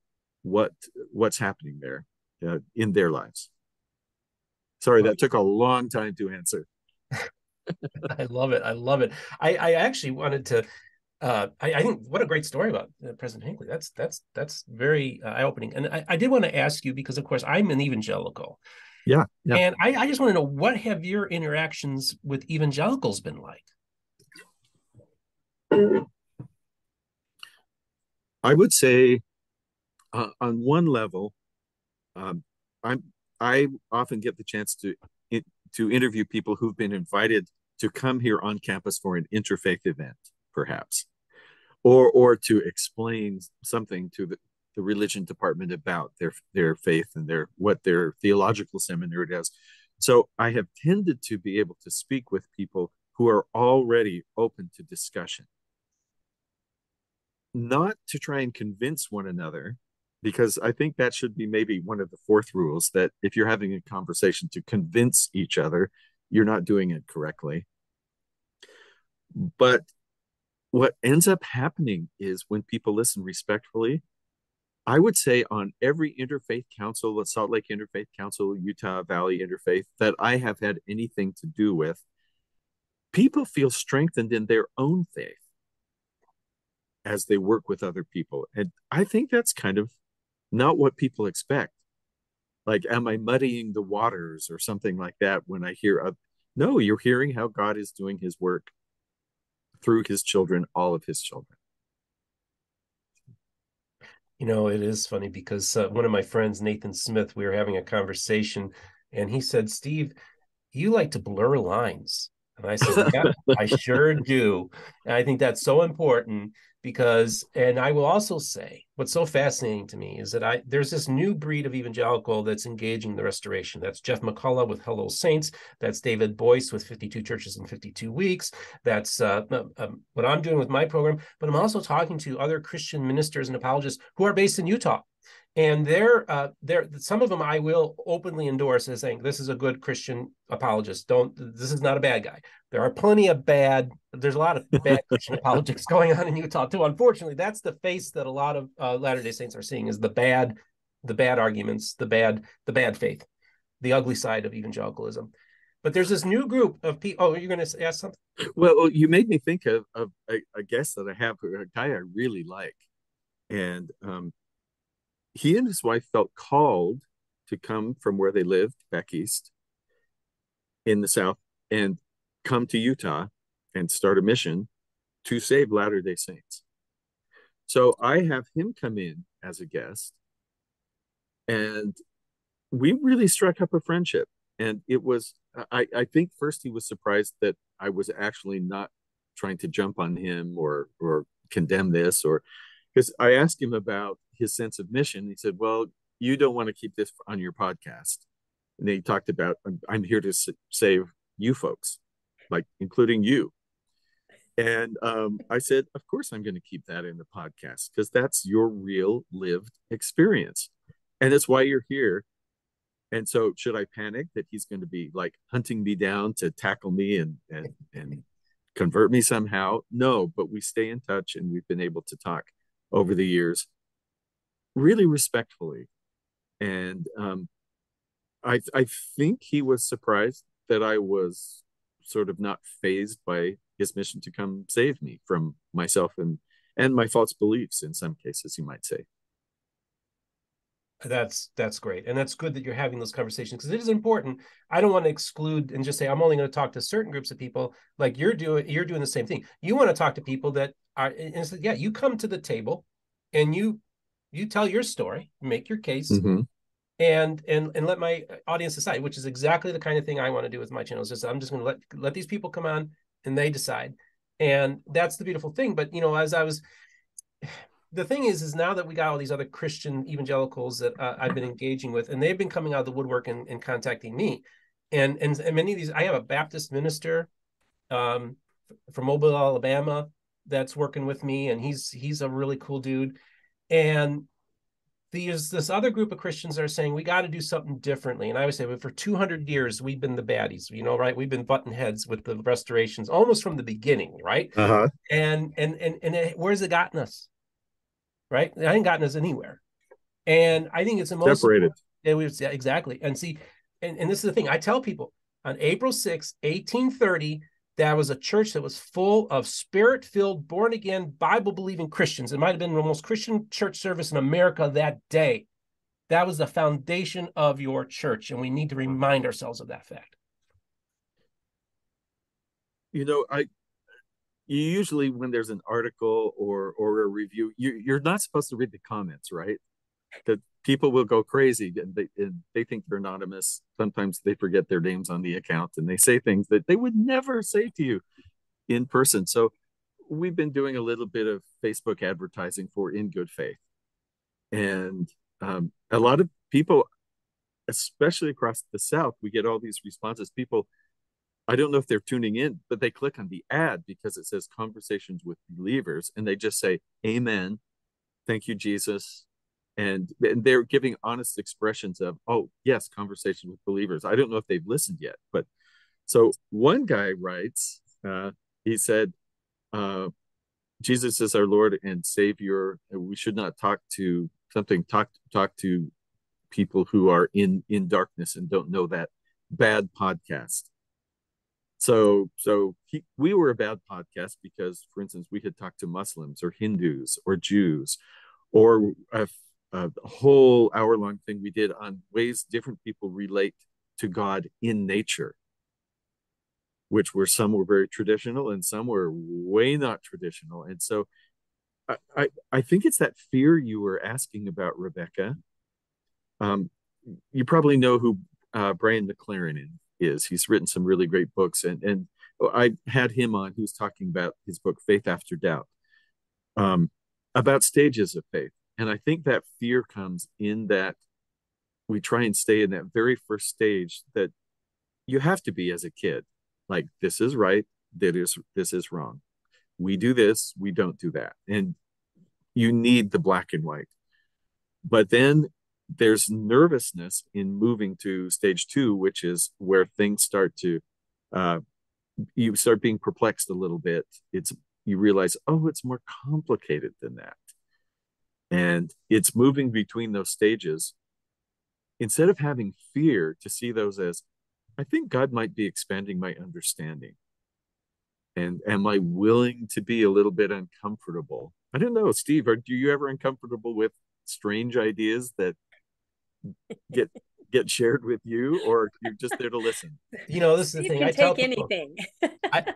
S3: what what's happening there uh, in their lives. Sorry, that took a long time to answer.
S1: I love it. I love it. I, I actually wanted to uh, I, I, think what a great story about uh, President Hinckley. That's that's that's very uh, eye opening. And I, I, did want to ask you because, of course, I'm an evangelical.
S3: Yeah,
S1: yeah. And I, I just want to know what have your interactions with evangelicals been like?
S3: I would say, uh, on one level, um, I'm I often get the chance to to interview people who've been invited to come here on campus for an interfaith event perhaps, or or to explain something to the, the religion department about their their faith and their what their theological seminary does. So I have tended to be able to speak with people who are already open to discussion. Not to try and convince one another, because I think that should be maybe one of the fourth rules that if you're having a conversation to convince each other, you're not doing it correctly. But what ends up happening is when people listen respectfully, I would say on every interfaith council, the Salt Lake Interfaith Council, Utah Valley Interfaith, that I have had anything to do with, people feel strengthened in their own faith as they work with other people. And I think that's kind of not what people expect. Like, am I muddying the waters or something like that when I hear, a, no, you're hearing how God is doing his work through his children, all of his children.
S1: You know, it is funny because uh, one of my friends, Nathan Smith, we were having a conversation and he said, Steve, you like to blur lines. And I said, Yeah, I sure do. And I think that's so important because and i will also say what's so fascinating to me is that i there's this new breed of evangelical that's engaging the restoration. That's jeff mccullough with hello saints. That's david boyce with 52 churches in 52 weeks. That's uh, um, what i'm doing with my program. But i'm also talking to other christian ministers and apologists who are based in utah and they're uh, they're some of them I will openly endorse as saying this is a good Christian apologist. Don't this is not a bad guy. There are plenty of bad. There's a lot of bad Christian apologetics going on in Utah too. Unfortunately, that's the face that a lot of uh, Latter Day Saints are seeing is the bad, the bad arguments, the bad, the bad faith, the ugly side of evangelicalism. But there's this new group of people. Oh, you're going to ask something?
S3: Well, you made me think of, of a, a guest that I have, a guy I really like, and um, he and his wife felt called to come from where they lived back east in the south and come to Utah and start a mission to save Latter day Saints. So I have him come in as a guest, and we really struck up a friendship. And it was, I, I think first he was surprised that I was actually not trying to jump on him or or condemn this or because I asked him about his sense of mission. He said, "Well, you don't want to keep this on your podcast." And he talked about, "I'm here to save you folks, like including you." And um, I said, "Of course, I'm going to keep that in the podcast because that's your real lived experience, and that's why you're here." And so, should I panic that he's going to be like hunting me down to tackle me and and and convert me somehow? No, but we stay in touch, and we've been able to talk over the years, really respectfully. And um, I, I think he was surprised that I was sort of not phased by his mission to come save me from myself and and my false beliefs in some cases you might say.
S1: That's that's great. And that's good that you're having those conversations because it is important. I don't want to exclude and just say i'm only going to talk to certain groups of people. Like you're doing you're doing the same thing. You want to talk to people that are and so, yeah you come to the table and you you tell your story make your case mm-hmm. and and and let my audience decide which is exactly the kind of thing i want to do with my channel is just i'm just going to let let these people come on and they decide and that's the beautiful thing but you know as i was the thing is, is now that we got all these other Christian evangelicals that uh, I've been engaging with, and they've been coming out of the woodwork and, and contacting me, and, and and many of these, I have a Baptist minister um, from Mobile, Alabama, that's working with me, and he's he's a really cool dude, and there's this other group of Christians that are saying we got to do something differently, and I would say, well, for 200 years we've been the baddies, you know, right? We've been button heads with the restorations almost from the beginning, right? Uh-huh. And and and and it, where's it gotten us? right? It ain't gotten us anywhere. And I think it's the most
S3: separated.
S1: It was yeah, exactly. And see, and, and this is the thing I tell people on April 6, 1830, that was a church that was full of spirit filled, born again, Bible believing Christians. It might have been the most Christian church service in America that day. That was the foundation of your church. And we need to remind ourselves of that fact.
S3: You know, I you usually when there's an article or or a review you, you're not supposed to read the comments right that people will go crazy and they, and they think they're anonymous sometimes they forget their names on the account and they say things that they would never say to you in person so we've been doing a little bit of facebook advertising for in good faith and um, a lot of people especially across the south we get all these responses people I don't know if they're tuning in, but they click on the ad because it says conversations with believers and they just say, Amen. Thank you, Jesus. And, and they're giving honest expressions of, oh, yes, conversation with believers. I don't know if they've listened yet, but so one guy writes, uh, he said, uh, Jesus is our Lord and Savior. We should not talk to something, talk, talk to people who are in, in darkness and don't know that bad podcast so so he, we were a bad podcast because for instance we had talked to muslims or hindus or jews or a whole hour long thing we did on ways different people relate to god in nature which were some were very traditional and some were way not traditional and so i i, I think it's that fear you were asking about rebecca um you probably know who uh, brian mclaren is. He's written some really great books, and and I had him on. He was talking about his book Faith After Doubt, um, about stages of faith, and I think that fear comes in that we try and stay in that very first stage that you have to be as a kid, like this is right, that is this is wrong. We do this, we don't do that, and you need the black and white. But then there's nervousness in moving to stage two, which is where things start to, uh, you start being perplexed a little bit. It's you realize, oh, it's more complicated than that, and it's moving between those stages. Instead of having fear, to see those as, I think God might be expanding my understanding. And am I willing to be a little bit uncomfortable? I don't know, Steve. Are do you ever uncomfortable with strange ideas that get get shared with you, or you're just there to listen?
S1: You know, this is the
S2: You
S1: thing.
S2: can
S1: I tell
S2: take
S1: people,
S2: anything.
S1: I,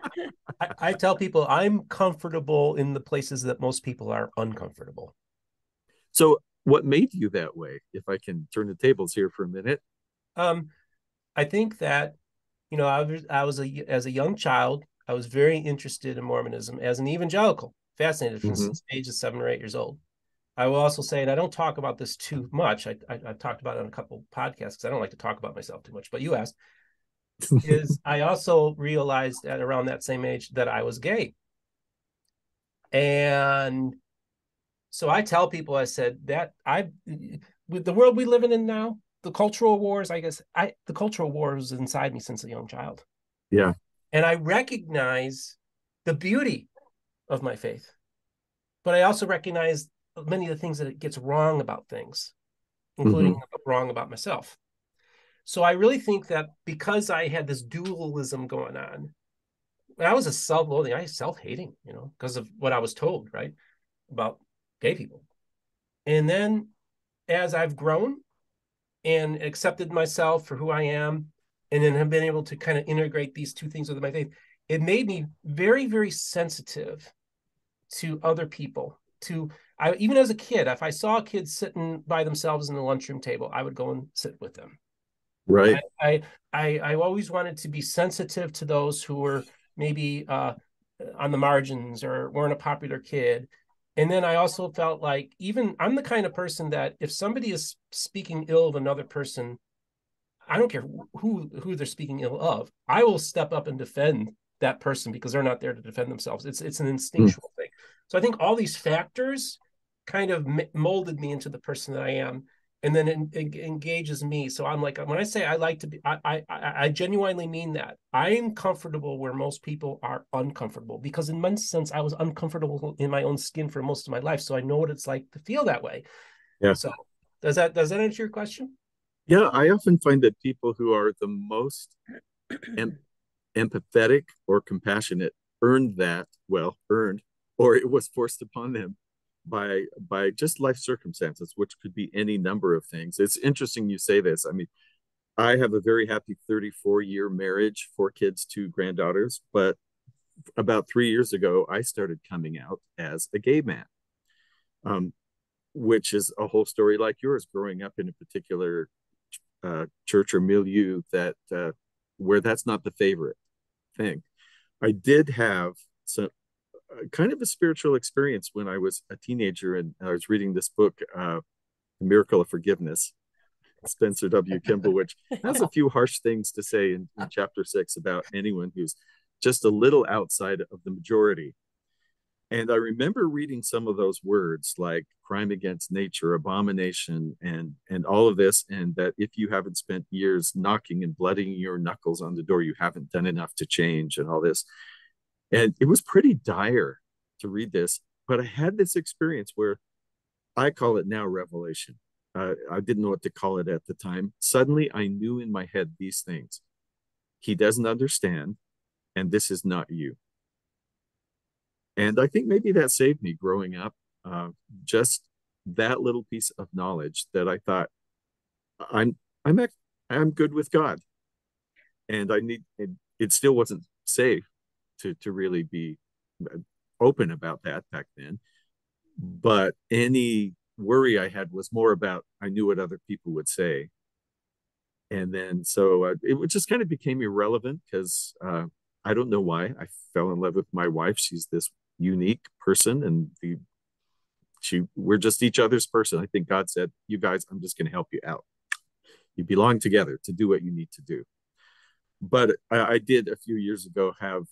S1: I, I tell people I'm comfortable in the places that most people are uncomfortable.
S3: So, what made you that way? If I can turn the tables here for a minute.
S1: Um, I think that, you know, I was I was a as a young child, I was very interested in Mormonism as an evangelical, fascinated from
S3: Mhm.
S1: since the age of seven or eight years old. I will also say, and I don't talk about this too much. I, I have talked about it on a couple podcasts because I don't like to talk about myself too much. But you asked, is I also realized at around that same age that I was gay, and so I tell people, I said that I, with the world we live in now, the cultural wars, I guess I the cultural war was inside me since a young child.
S3: Yeah.
S1: And I recognize the beauty of my faith. But I also recognize many of the things that it gets wrong about things, including mm-hmm. wrong about myself. So I really think that because I had this dualism going on, I was a self-loathing, I was self-hating, you know, because of what I was told, right, about gay people. And then as I've grown and accepted myself for who I am, and then have been able to kind of integrate these two things with my faith, it made me very, very sensitive to other people. To I even as a kid, if I saw a kid sitting by themselves in the lunchroom table, I would go and sit with them.
S3: Right.
S1: I I I always wanted to be sensitive to those who were maybe uh, on the margins or weren't a popular kid. And then I also felt like even I'm the kind of person that if somebody is speaking ill of another person, I don't care who who they're speaking ill of, I will step up and defend that person because they're not there to defend themselves. It's it's an hmm. instinctual thing. So I think all these factors kind of molded me into the person that I am, and then it, it engages me. So I'm like when I say I like to be, I I I genuinely mean that. I'm comfortable where most people are uncomfortable because in one sense I was uncomfortable in my own skin for most of my life, so I know what it's like to feel that way.
S3: Yeah.
S1: So does that does that answer your question?
S3: Yeah, I often find that people who are the most em- empathetic or compassionate earned that, well, earned, or it was forced upon them by by just life circumstances, which could be any number of things. It's interesting you say this. I mean, I have a very happy 34 year marriage, four kids, two granddaughters, but about three years ago, I started coming out as a gay man. Um, which is a whole story like yours, growing up in a particular uh, church or milieu that uh, where that's not the favorite thing. I did have some kind of a spiritual experience when I was a teenager and I was reading this book, uh, The Miracle of Forgiveness, Spencer W. Kimball, which has a few harsh things to say in, in chapter six about anyone who's just a little outside of the majority. And I remember reading some of those words like crime against nature, abomination, and and all of this, and that if you haven't spent years knocking and blooding your knuckles on the door, you haven't done enough to change, and all this. And it was pretty dire to read this, but I had this experience where I call it now revelation. Uh, I didn't know what to call it at the time. Suddenly, I knew in my head these things. He doesn't understand, and this is not you and I think maybe that saved me growing up. Uh, just that little piece of knowledge that I thought I'm I'm I'm good with God, and I need it, it still wasn't safe to to really be open about that back then. But any worry I had was more about I knew what other people would say, and then so uh, it just kind of became irrelevant because uh, I don't know why. I fell in love with my wife. She's this unique person and the she we're just each other's person. I think god said you guys i'm just going to help you out. You belong together to do what you need to do. But i, I did a few years ago have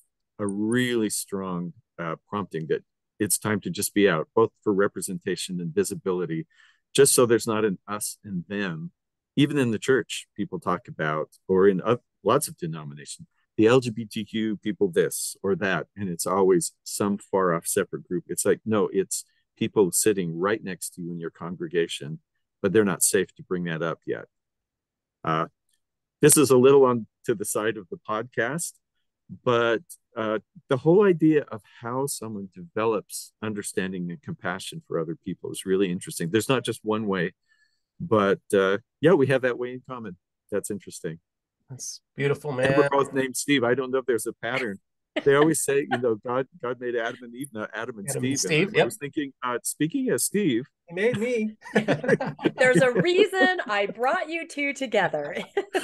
S3: a really strong uh, prompting that it's time to just be out both for representation and visibility just so there's not an us and them even in the church people talk about or in uh, lots of denominations the LGBTQ people this or that, and it's always some far off separate group. It's like, no, it's people sitting right next to you in your congregation, but they're not safe to bring that up yet. Uh, this is a little on to the side of the podcast, but uh, the whole idea of how someone develops understanding and compassion for other people is really interesting. There's not just one way but uh, yeah, we have that way in common. That's interesting.
S1: That's beautiful, man.
S3: And we're both named Steve. I don't know if there's a pattern. They always say, you know, God God made Adam and Eve, not Adam and
S1: Adam
S3: Steve.
S1: and Steve,
S3: and I
S1: yep.
S3: was thinking, uh, speaking as Steve,
S1: He made me.
S2: There's a reason I brought you two together.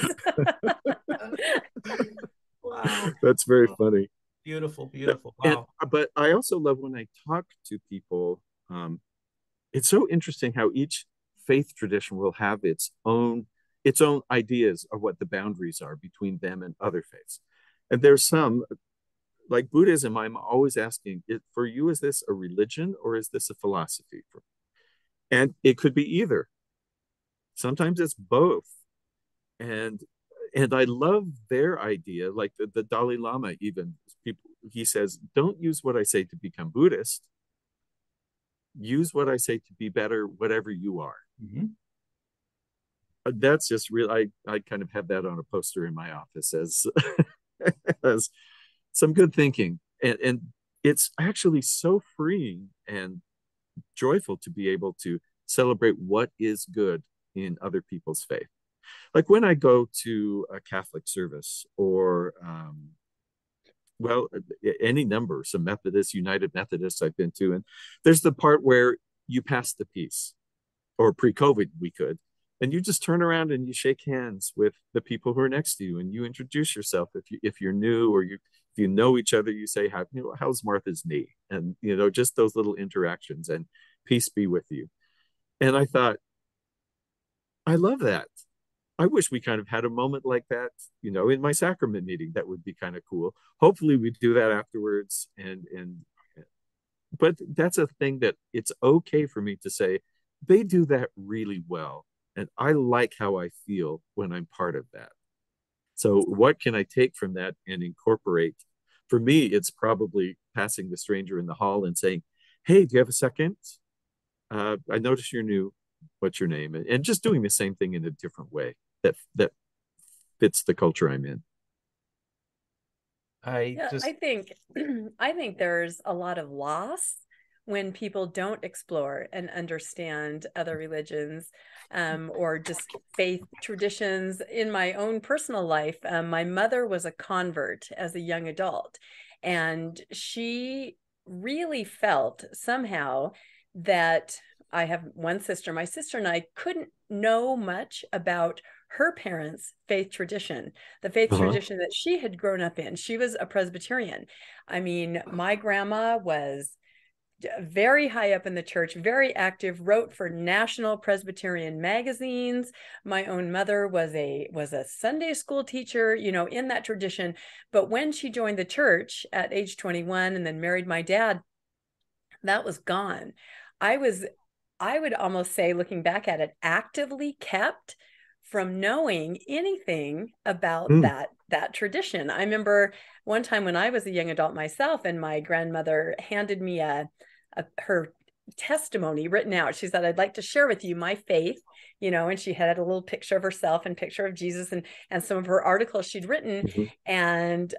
S1: wow.
S3: that's very funny.
S1: Beautiful, beautiful.
S3: And, but I also love when I talk to people. Um, it's so interesting how each faith tradition will have its own its own ideas of what the boundaries are between them and other faiths. And there's some like Buddhism. I'm always asking, for you, is this a religion or is this a philosophy? And it could be either. Sometimes it's both. And and I love their idea, like the, the Dalai Lama, even people he says, don't use what I say to become Buddhist. Use what I say to be better, whatever you are.
S1: Mhm.
S3: Uh, That's just real. I, I kind of have that on a poster in my office as, as some good thinking. And, and it's actually so freeing and joyful to be able to celebrate what is good in other people's faith. Like when I go to a Catholic service or, um, well, any number, some Methodists, United Methodists I've been to, and there's the part where you pass the peace, or pre-COVID we could, and you just turn around and you shake hands with the people who are next to you, and you introduce yourself if you if you're new or you if you know each other, you say, "How you know how's Martha's knee?" and you know just those little interactions, and peace be with you. And I thought, I love that. I wish we kind of had a moment like that, you know, in my sacrament meeting. That would be kind of cool. Hopefully, we do that afterwards. And and, but that's a thing that it's okay for me to say. They do that really well, and I like how I feel when I'm part of that. So, what can I take from that and incorporate? For me, it's probably passing the stranger in the hall and saying, "Hey, do you have a second? Uh, I notice you're new. What's your name?" And just doing the same thing in a different way that that fits the culture I'm in.
S1: I
S2: Yeah,
S1: just
S2: I think I think there's a lot of loss when people don't explore and understand other religions um, or just faith traditions. In my own personal life, um, my mother was a convert as a young adult, and she really felt somehow that I have one sister. My sister and I couldn't know much about her parents' faith tradition, the faith
S3: Uh-huh.
S2: tradition that she had grown up in. She was a Presbyterian. I mean, my grandma was very high up in the church, very active, wrote for national Presbyterian magazines. My own mother was a was a Sunday school teacher, you know, in that tradition. But when she joined the church at age 21 and then married my dad, that was gone. I was I would almost say looking back at it actively kept from knowing anything about
S3: Mm.
S2: that that tradition. I remember one time when I was a young adult myself and my grandmother handed me a, a her testimony written out. She said, I'd like to share with you my faith, you know, and she had a little picture of herself and picture of Jesus and and some of her articles she'd written.
S3: Mhm.
S2: And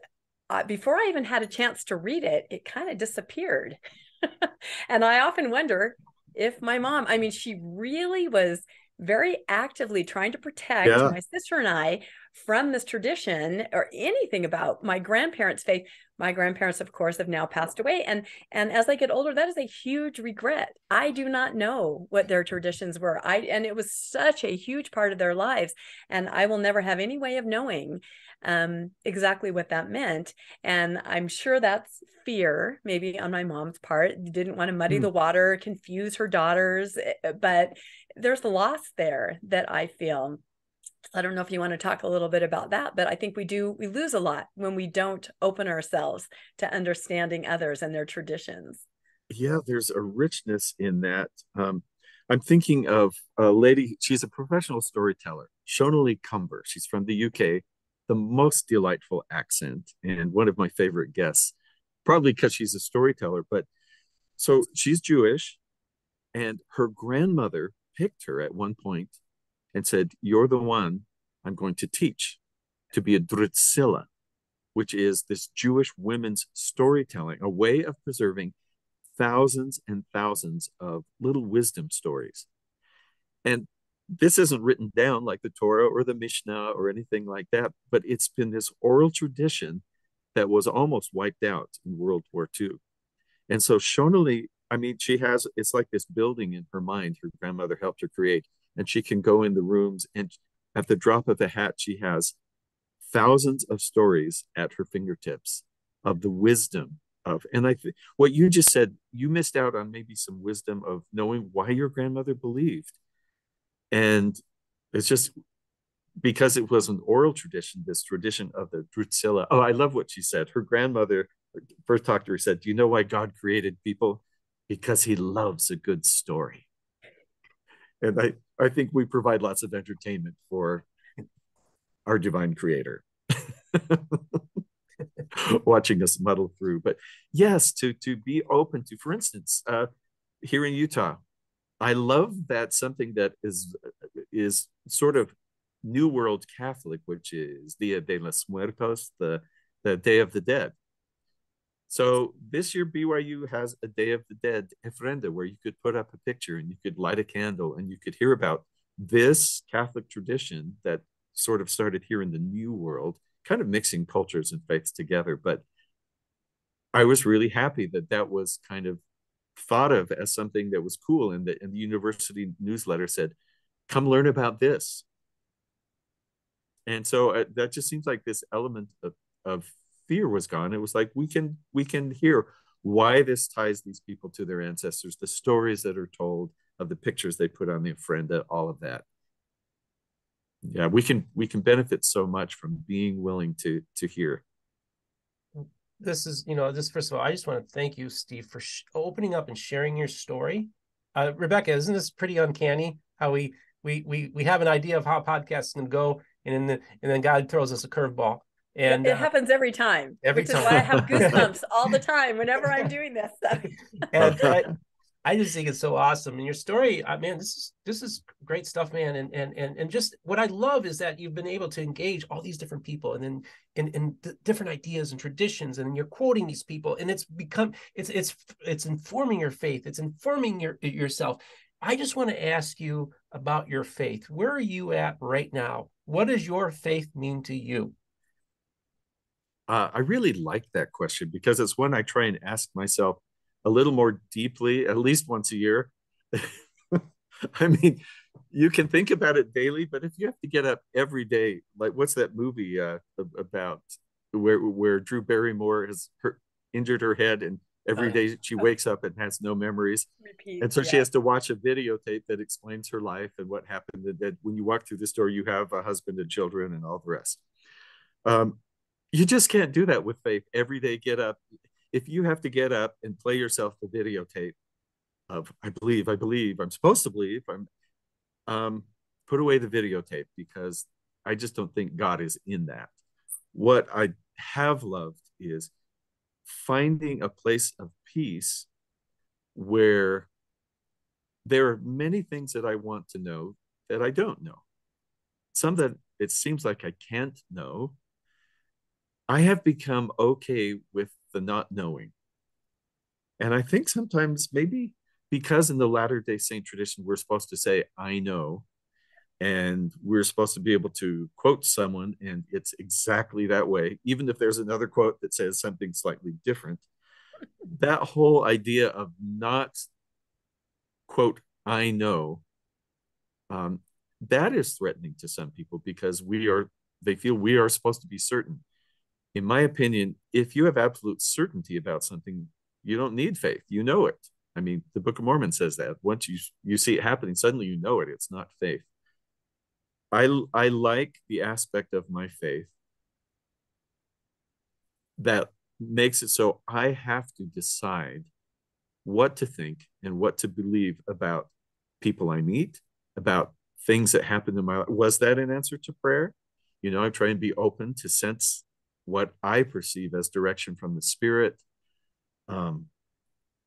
S2: uh, before I even had a chance to read it, it kind of disappeared. and I often wonder if my mom, I mean, she really was very actively trying to protect
S3: Yeah.
S2: my sister and I from this tradition or anything about my grandparents' faith. My grandparents, of course, have now passed away. And and as I get older, that is a huge regret. I do not know what their traditions were. I and it was such a huge part of their lives. And I will never have any way of knowing um, exactly what that meant. And I'm sure that's fear, maybe on my mom's part. Didn't want to muddy
S3: Hmm.
S2: the water, confuse her daughters, eh, but there's loss there that I feel. I don't know if you want to talk a little bit about that, but I think we do, we lose a lot when we don't open ourselves to understanding others and their traditions.
S3: Yeah, there's a richness in that. Um, I'm thinking of a lady, she's a professional storyteller, Shonaleigh Cumber. She's from the UK, the most delightful accent, and one of my favorite guests, probably because she's a storyteller. But so she's Jewish, and her grandmother picked her at one point and said, You're the one I'm going to teach to be a Drut'syla, which is this Jewish women's storytelling, a way of preserving thousands and thousands of little wisdom stories. And this isn't written down like the Torah or the Mishnah or anything like that, but it's been this oral tradition that was almost wiped out in World War II. And so Shonaleigh, I mean, she has it's like this building in her mind her grandmother helped her create, and she can go in the rooms and at the drop of a hat, she has thousands of stories at her fingertips of the wisdom of and i think what you just said you missed out on maybe some wisdom of knowing why your grandmother believed. And it's just because it was an oral tradition this tradition of the drut'syla oh i love what she said. Her grandmother first talked to her said do you know why god created people? Because he loves a good story and i i think we provide lots of entertainment for our divine creator. Watching us muddle through. But yes to to be open to for instance uh here in utah i love that something that is is sort of new world catholic which is dia de los muertos the the day of the dead so this year byu has a day of the dead ofrenda where you could put up a picture and you could light a candle and you could hear about this catholic tradition that sort of started here in the new world kind of mixing cultures and faiths together. But I was really happy that that was kind of thought of as something that was cool. And the, and the university newsletter said, come learn about this. And so uh, that just seems like this element of, of fear was gone. It was like, we can, we can hear why this ties these people to their ancestors, the stories that are told of the pictures they put on the ofrenda, all of that. Yeah we can we can benefit so much from being willing to to hear.
S1: This is you know this first of all i just want to thank you steve for sh- opening up and sharing your story. Uh, rebecca isn't this pretty uncanny how we we we we have an idea of how podcasts can go and then and then god throws us a curveball and
S2: it uh, happens every time
S1: every time
S2: i have goosebumps all the time whenever i'm doing this
S1: and I, I just think it's so awesome. And your story, I mean, this is this is great stuff, man. And and and and just what I love is that you've been able to engage all these different people, and then in in different ideas and traditions, and you're quoting these people, and it's become it's it's it's informing your faith, it's informing your yourself. I just want to ask you about your faith. Where are you at right now? What does your faith mean to you?
S3: Uh, I really like that question because it's one I try and ask myself a little more deeply at least once a year. I mean you can think about it daily but if you have to get up every day like what's that movie uh, about where where drew barrymore has hurt, injured her head and every day she wakes up and has no memories. Repeat, and so yeah. she has to watch a videotape that explains her life and what happened and that when you walk through this door you have a husband and children and all the rest. Um, you just can't do that with faith every day get up if you have to get up and play yourself the videotape of I believe, I believe, I'm supposed to believe, I'm um, put away the videotape because I just don't think God is in that. What I have loved is finding a place of peace where there are many things that I want to know that I don't know. Some that it seems like I can't know. I have become okay with the not knowing. And I think sometimes maybe because in the Latter day Saint tradition, we're supposed to say, I know, and we're supposed to be able to quote someone, and it's exactly that way, even if there's another quote that says something slightly different. That whole idea of not, quote, I know, um, that is threatening to some people because we are, they feel we are supposed to be certain in my opinion, if you have absolute certainty about something, you don't need faith. You know it. I mean, the Book of Mormon says that once you you see it happening, suddenly you know it. It's not faith. I I like the aspect of my faith that makes it so I have to decide what to think and what to believe about people I meet, about things that happen in my life. Was that an answer to prayer? You know, I try and be open to sense what I perceive as direction from the Spirit. Um,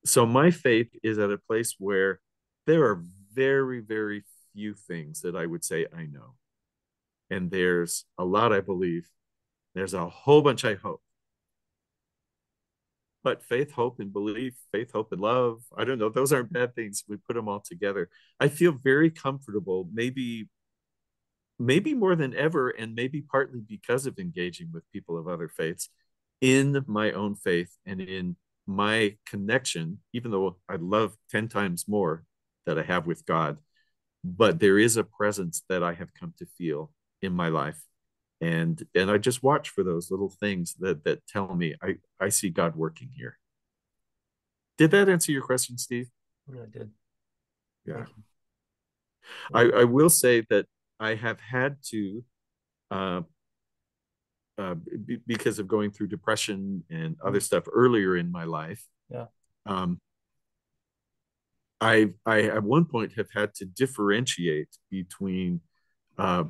S3: so my faith is at a place where there are very, very few things that I would say I know. And there's a lot I believe. There's a whole bunch I hope. but faith, hope, and belief, faith, hope, and love. I don't know. Those aren't bad things. We put them all together. I feel very comfortable, maybe, maybe more than ever, and maybe partly because of engaging with people of other faiths in my own faith and in my connection, even though I love 10 times more that I have with God, but there is a presence that I have come to feel in my life. And and i just watch for those little things that that tell me i i see god working here. Did that answer your question steve?
S1: Yeah, i did.
S3: Yeah. I, I will say that i have had to uh, uh, b- because of going through depression and other mm-hmm. stuff earlier in my life
S1: yeah
S3: um i i at one point have had to differentiate between uh,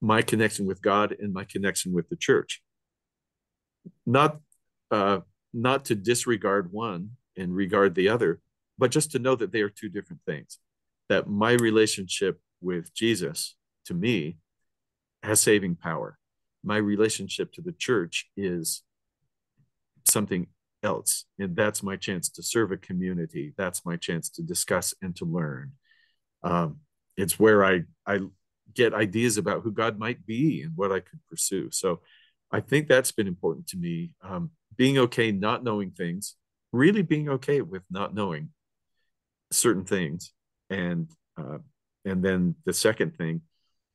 S3: my connection with God and my connection with the church. Not uh, not to disregard one and regard the other, but just to know that they are two different things. That my relationship with Jesus to me has saving power. My relationship to the church is something else. And that's my chance to serve a community. That's my chance to discuss and to learn. Um, it's where I, I get ideas about who God might be and what I could pursue. So I think that's been important to me. Um, being okay not knowing things, really being okay with not knowing certain things, and uh, and then the second thing,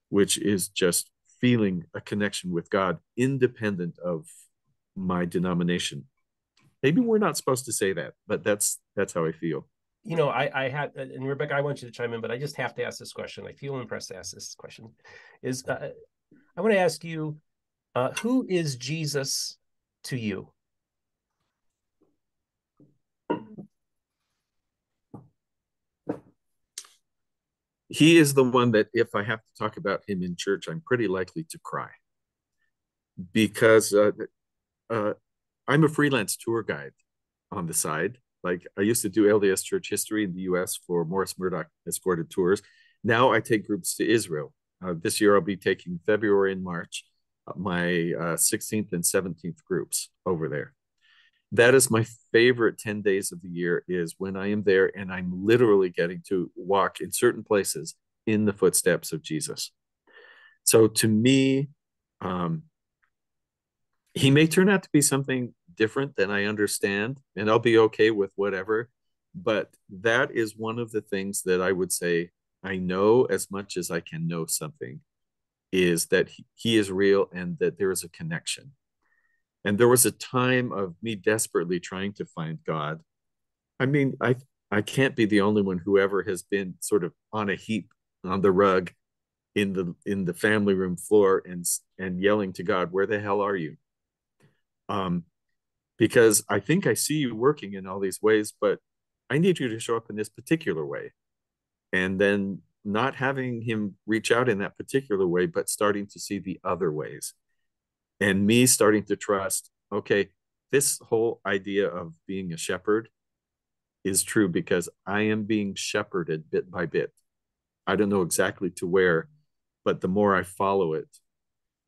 S3: which is just feeling a connection with God independent of my denomination. Maybe we're not supposed to say that, but that's that's how I feel
S1: you know, I, I had, and Rebecca, I want you to chime in, but I just have to ask this question. I feel impressed to ask this question. Is uh, I want to ask you, uh, who is Jesus to you?
S3: He is the one that, if I have to talk about him in church, I'm pretty likely to cry because uh, uh I'm a freelance tour guide on the side like I used to do LDS church history in the US for Morris Murdock escorted tours. Now I take groups to Israel. Uh, this year I'll be taking February and March, uh, my uh, 16th and 17th groups over there. That is my favorite 10 days of the year is when I am there and I'm literally getting to walk in certain places in the footsteps of Jesus. So to me, um, he may turn out to be something different than I understand, and I'll be okay with whatever. But that is one of the things that I would say I know as much as I can know something is that he, he is real and that there is a connection. And there was a time of me desperately trying to find God. I mean, I I can't be the only one who ever has been sort of on a heap on the rug in the in the family room floor and and yelling to God, "Where the hell are you?" Um, because I think I see you working in all these ways, but I need you to show up in this particular way. And then not having him reach out in that particular way, but starting to see the other ways. And me starting to trust, okay, this whole idea of being a shepherd is true because I am being shepherded bit by bit. I don't know exactly to where, but the more I follow it,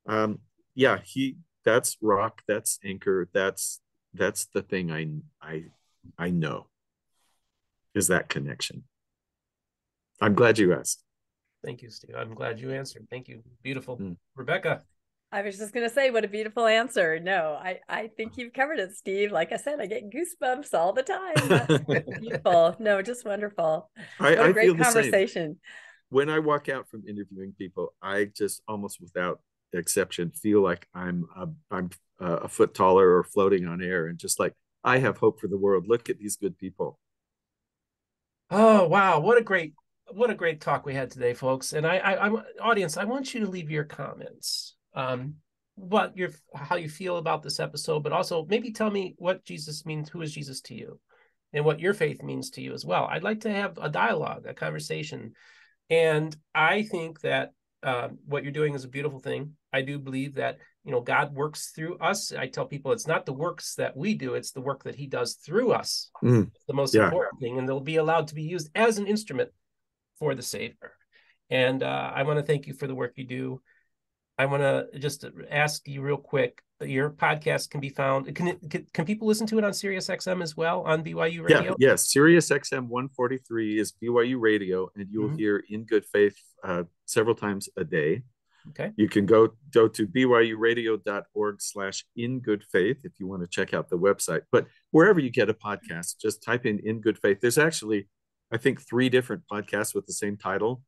S3: um, yeah, he that's rock, that's anchor, that's that's the thing I I I know is that connection. I'm glad you asked.
S1: Thank you, Steve. I'm glad you answered. Thank you. Beautiful. Mm. Rebecca.
S2: I was just going to say, what a beautiful answer. No, I, I think you've covered it, Steve. Like I said, I get goosebumps all the time. beautiful. No, just wonderful. I, what a I great conversation.
S3: When I walk out from interviewing people, I just almost without exception feel like I'm a, I'm a foot taller or floating on air and just like I have hope for the world. Look at these good people.
S1: Oh wow, what a great what a great talk we had today, folks. And I, I, I audience, I want you to leave your comments. Um, what your how you feel about this episode, but also maybe tell me what Jesus means. Who is Jesus to you, and what your faith means to you as well. I'd like to have a dialogue, a conversation, and I think that uh, what you're doing is a beautiful thing. I do believe that you know God works through us. I tell people it's not the works that we do; it's the work that He does through us. Mm, the most yeah. important thing, and they'll be allowed to be used as an instrument for the Savior. And uh, I want to thank you for the work you do. I want to just ask you real quick your podcast can be found. Can can, can people listen to it on Sirius XM as well on BYU Radio?
S3: Yeah, yes. Sirius XM 143 is BYU radio, and you'll
S1: Mhm.
S3: hear In Good Faith uh, several times a day.
S1: Okay.
S3: You can go go to byuradio.org slash in good faith if you want to check out the website. But wherever you get a podcast, just type in in good faith. There's actually, I think, three different podcasts with the same title.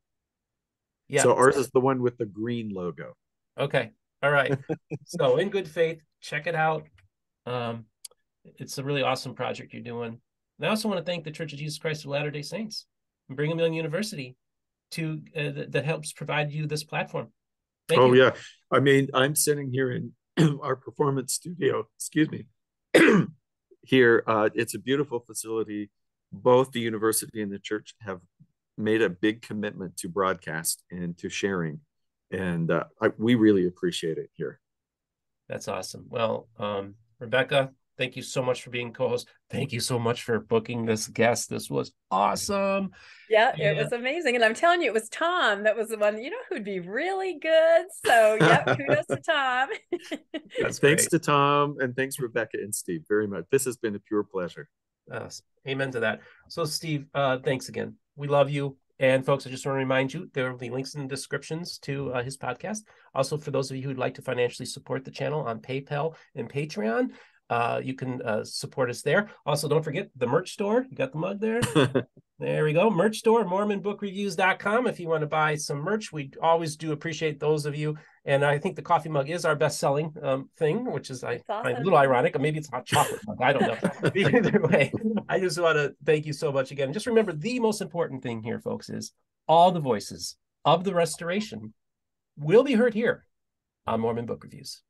S1: Yeah.
S3: So ours is the one with the green logo.
S1: Okay. All right. so in good faith, check it out. Um, it's a really awesome project you're doing. And I also want to thank the Church of Jesus Christ of Latter Day Saints and Brigham Young University to uh, that, that helps provide you this platform. Thank
S3: oh
S1: you.
S3: yeah. I mean, I'm sitting here in our performance studio. Excuse me. here, uh, it's a beautiful facility. Both the university and the church have made a big commitment to broadcast and to sharing, and uh, I, we really appreciate it here.
S1: That's awesome. Well, um, Rebecca, thank you so much for being co-host. Thank you so much for booking this guest. This was awesome.
S2: Yeah,
S1: Yeah.
S2: it was amazing. And I'm telling you, it was Tom that was the one, you know, who'd be really good. So, yeah, kudos to Tom.
S1: That's
S3: thanks
S1: great.
S3: to Tom and thanks Rebecca and Steve very much. This has been a pure pleasure.
S1: Uh, amen to that. So, Steve, uh, thanks again. We love you. And folks, I just want to remind you there will be links in the descriptions to uh, his podcast. Also, for those of you who'd like to financially support the channel on PayPal and Patreon, uh, you can uh, support us there. Also, don't forget the merch store. You got the mug there. There we go. Merch store, MormonBookReviews.com. If you want to buy some merch, we always do appreciate those of you. And I think the coffee mug is our best selling um, thing, which is I
S2: That's
S1: find a little ironic. Or maybe it's hot chocolate mug. I don't know. Either way, I just want to thank you so much again. Just remember the most important thing here, folks, is all the voices of the restoration will be heard here on Mormon Book Reviews.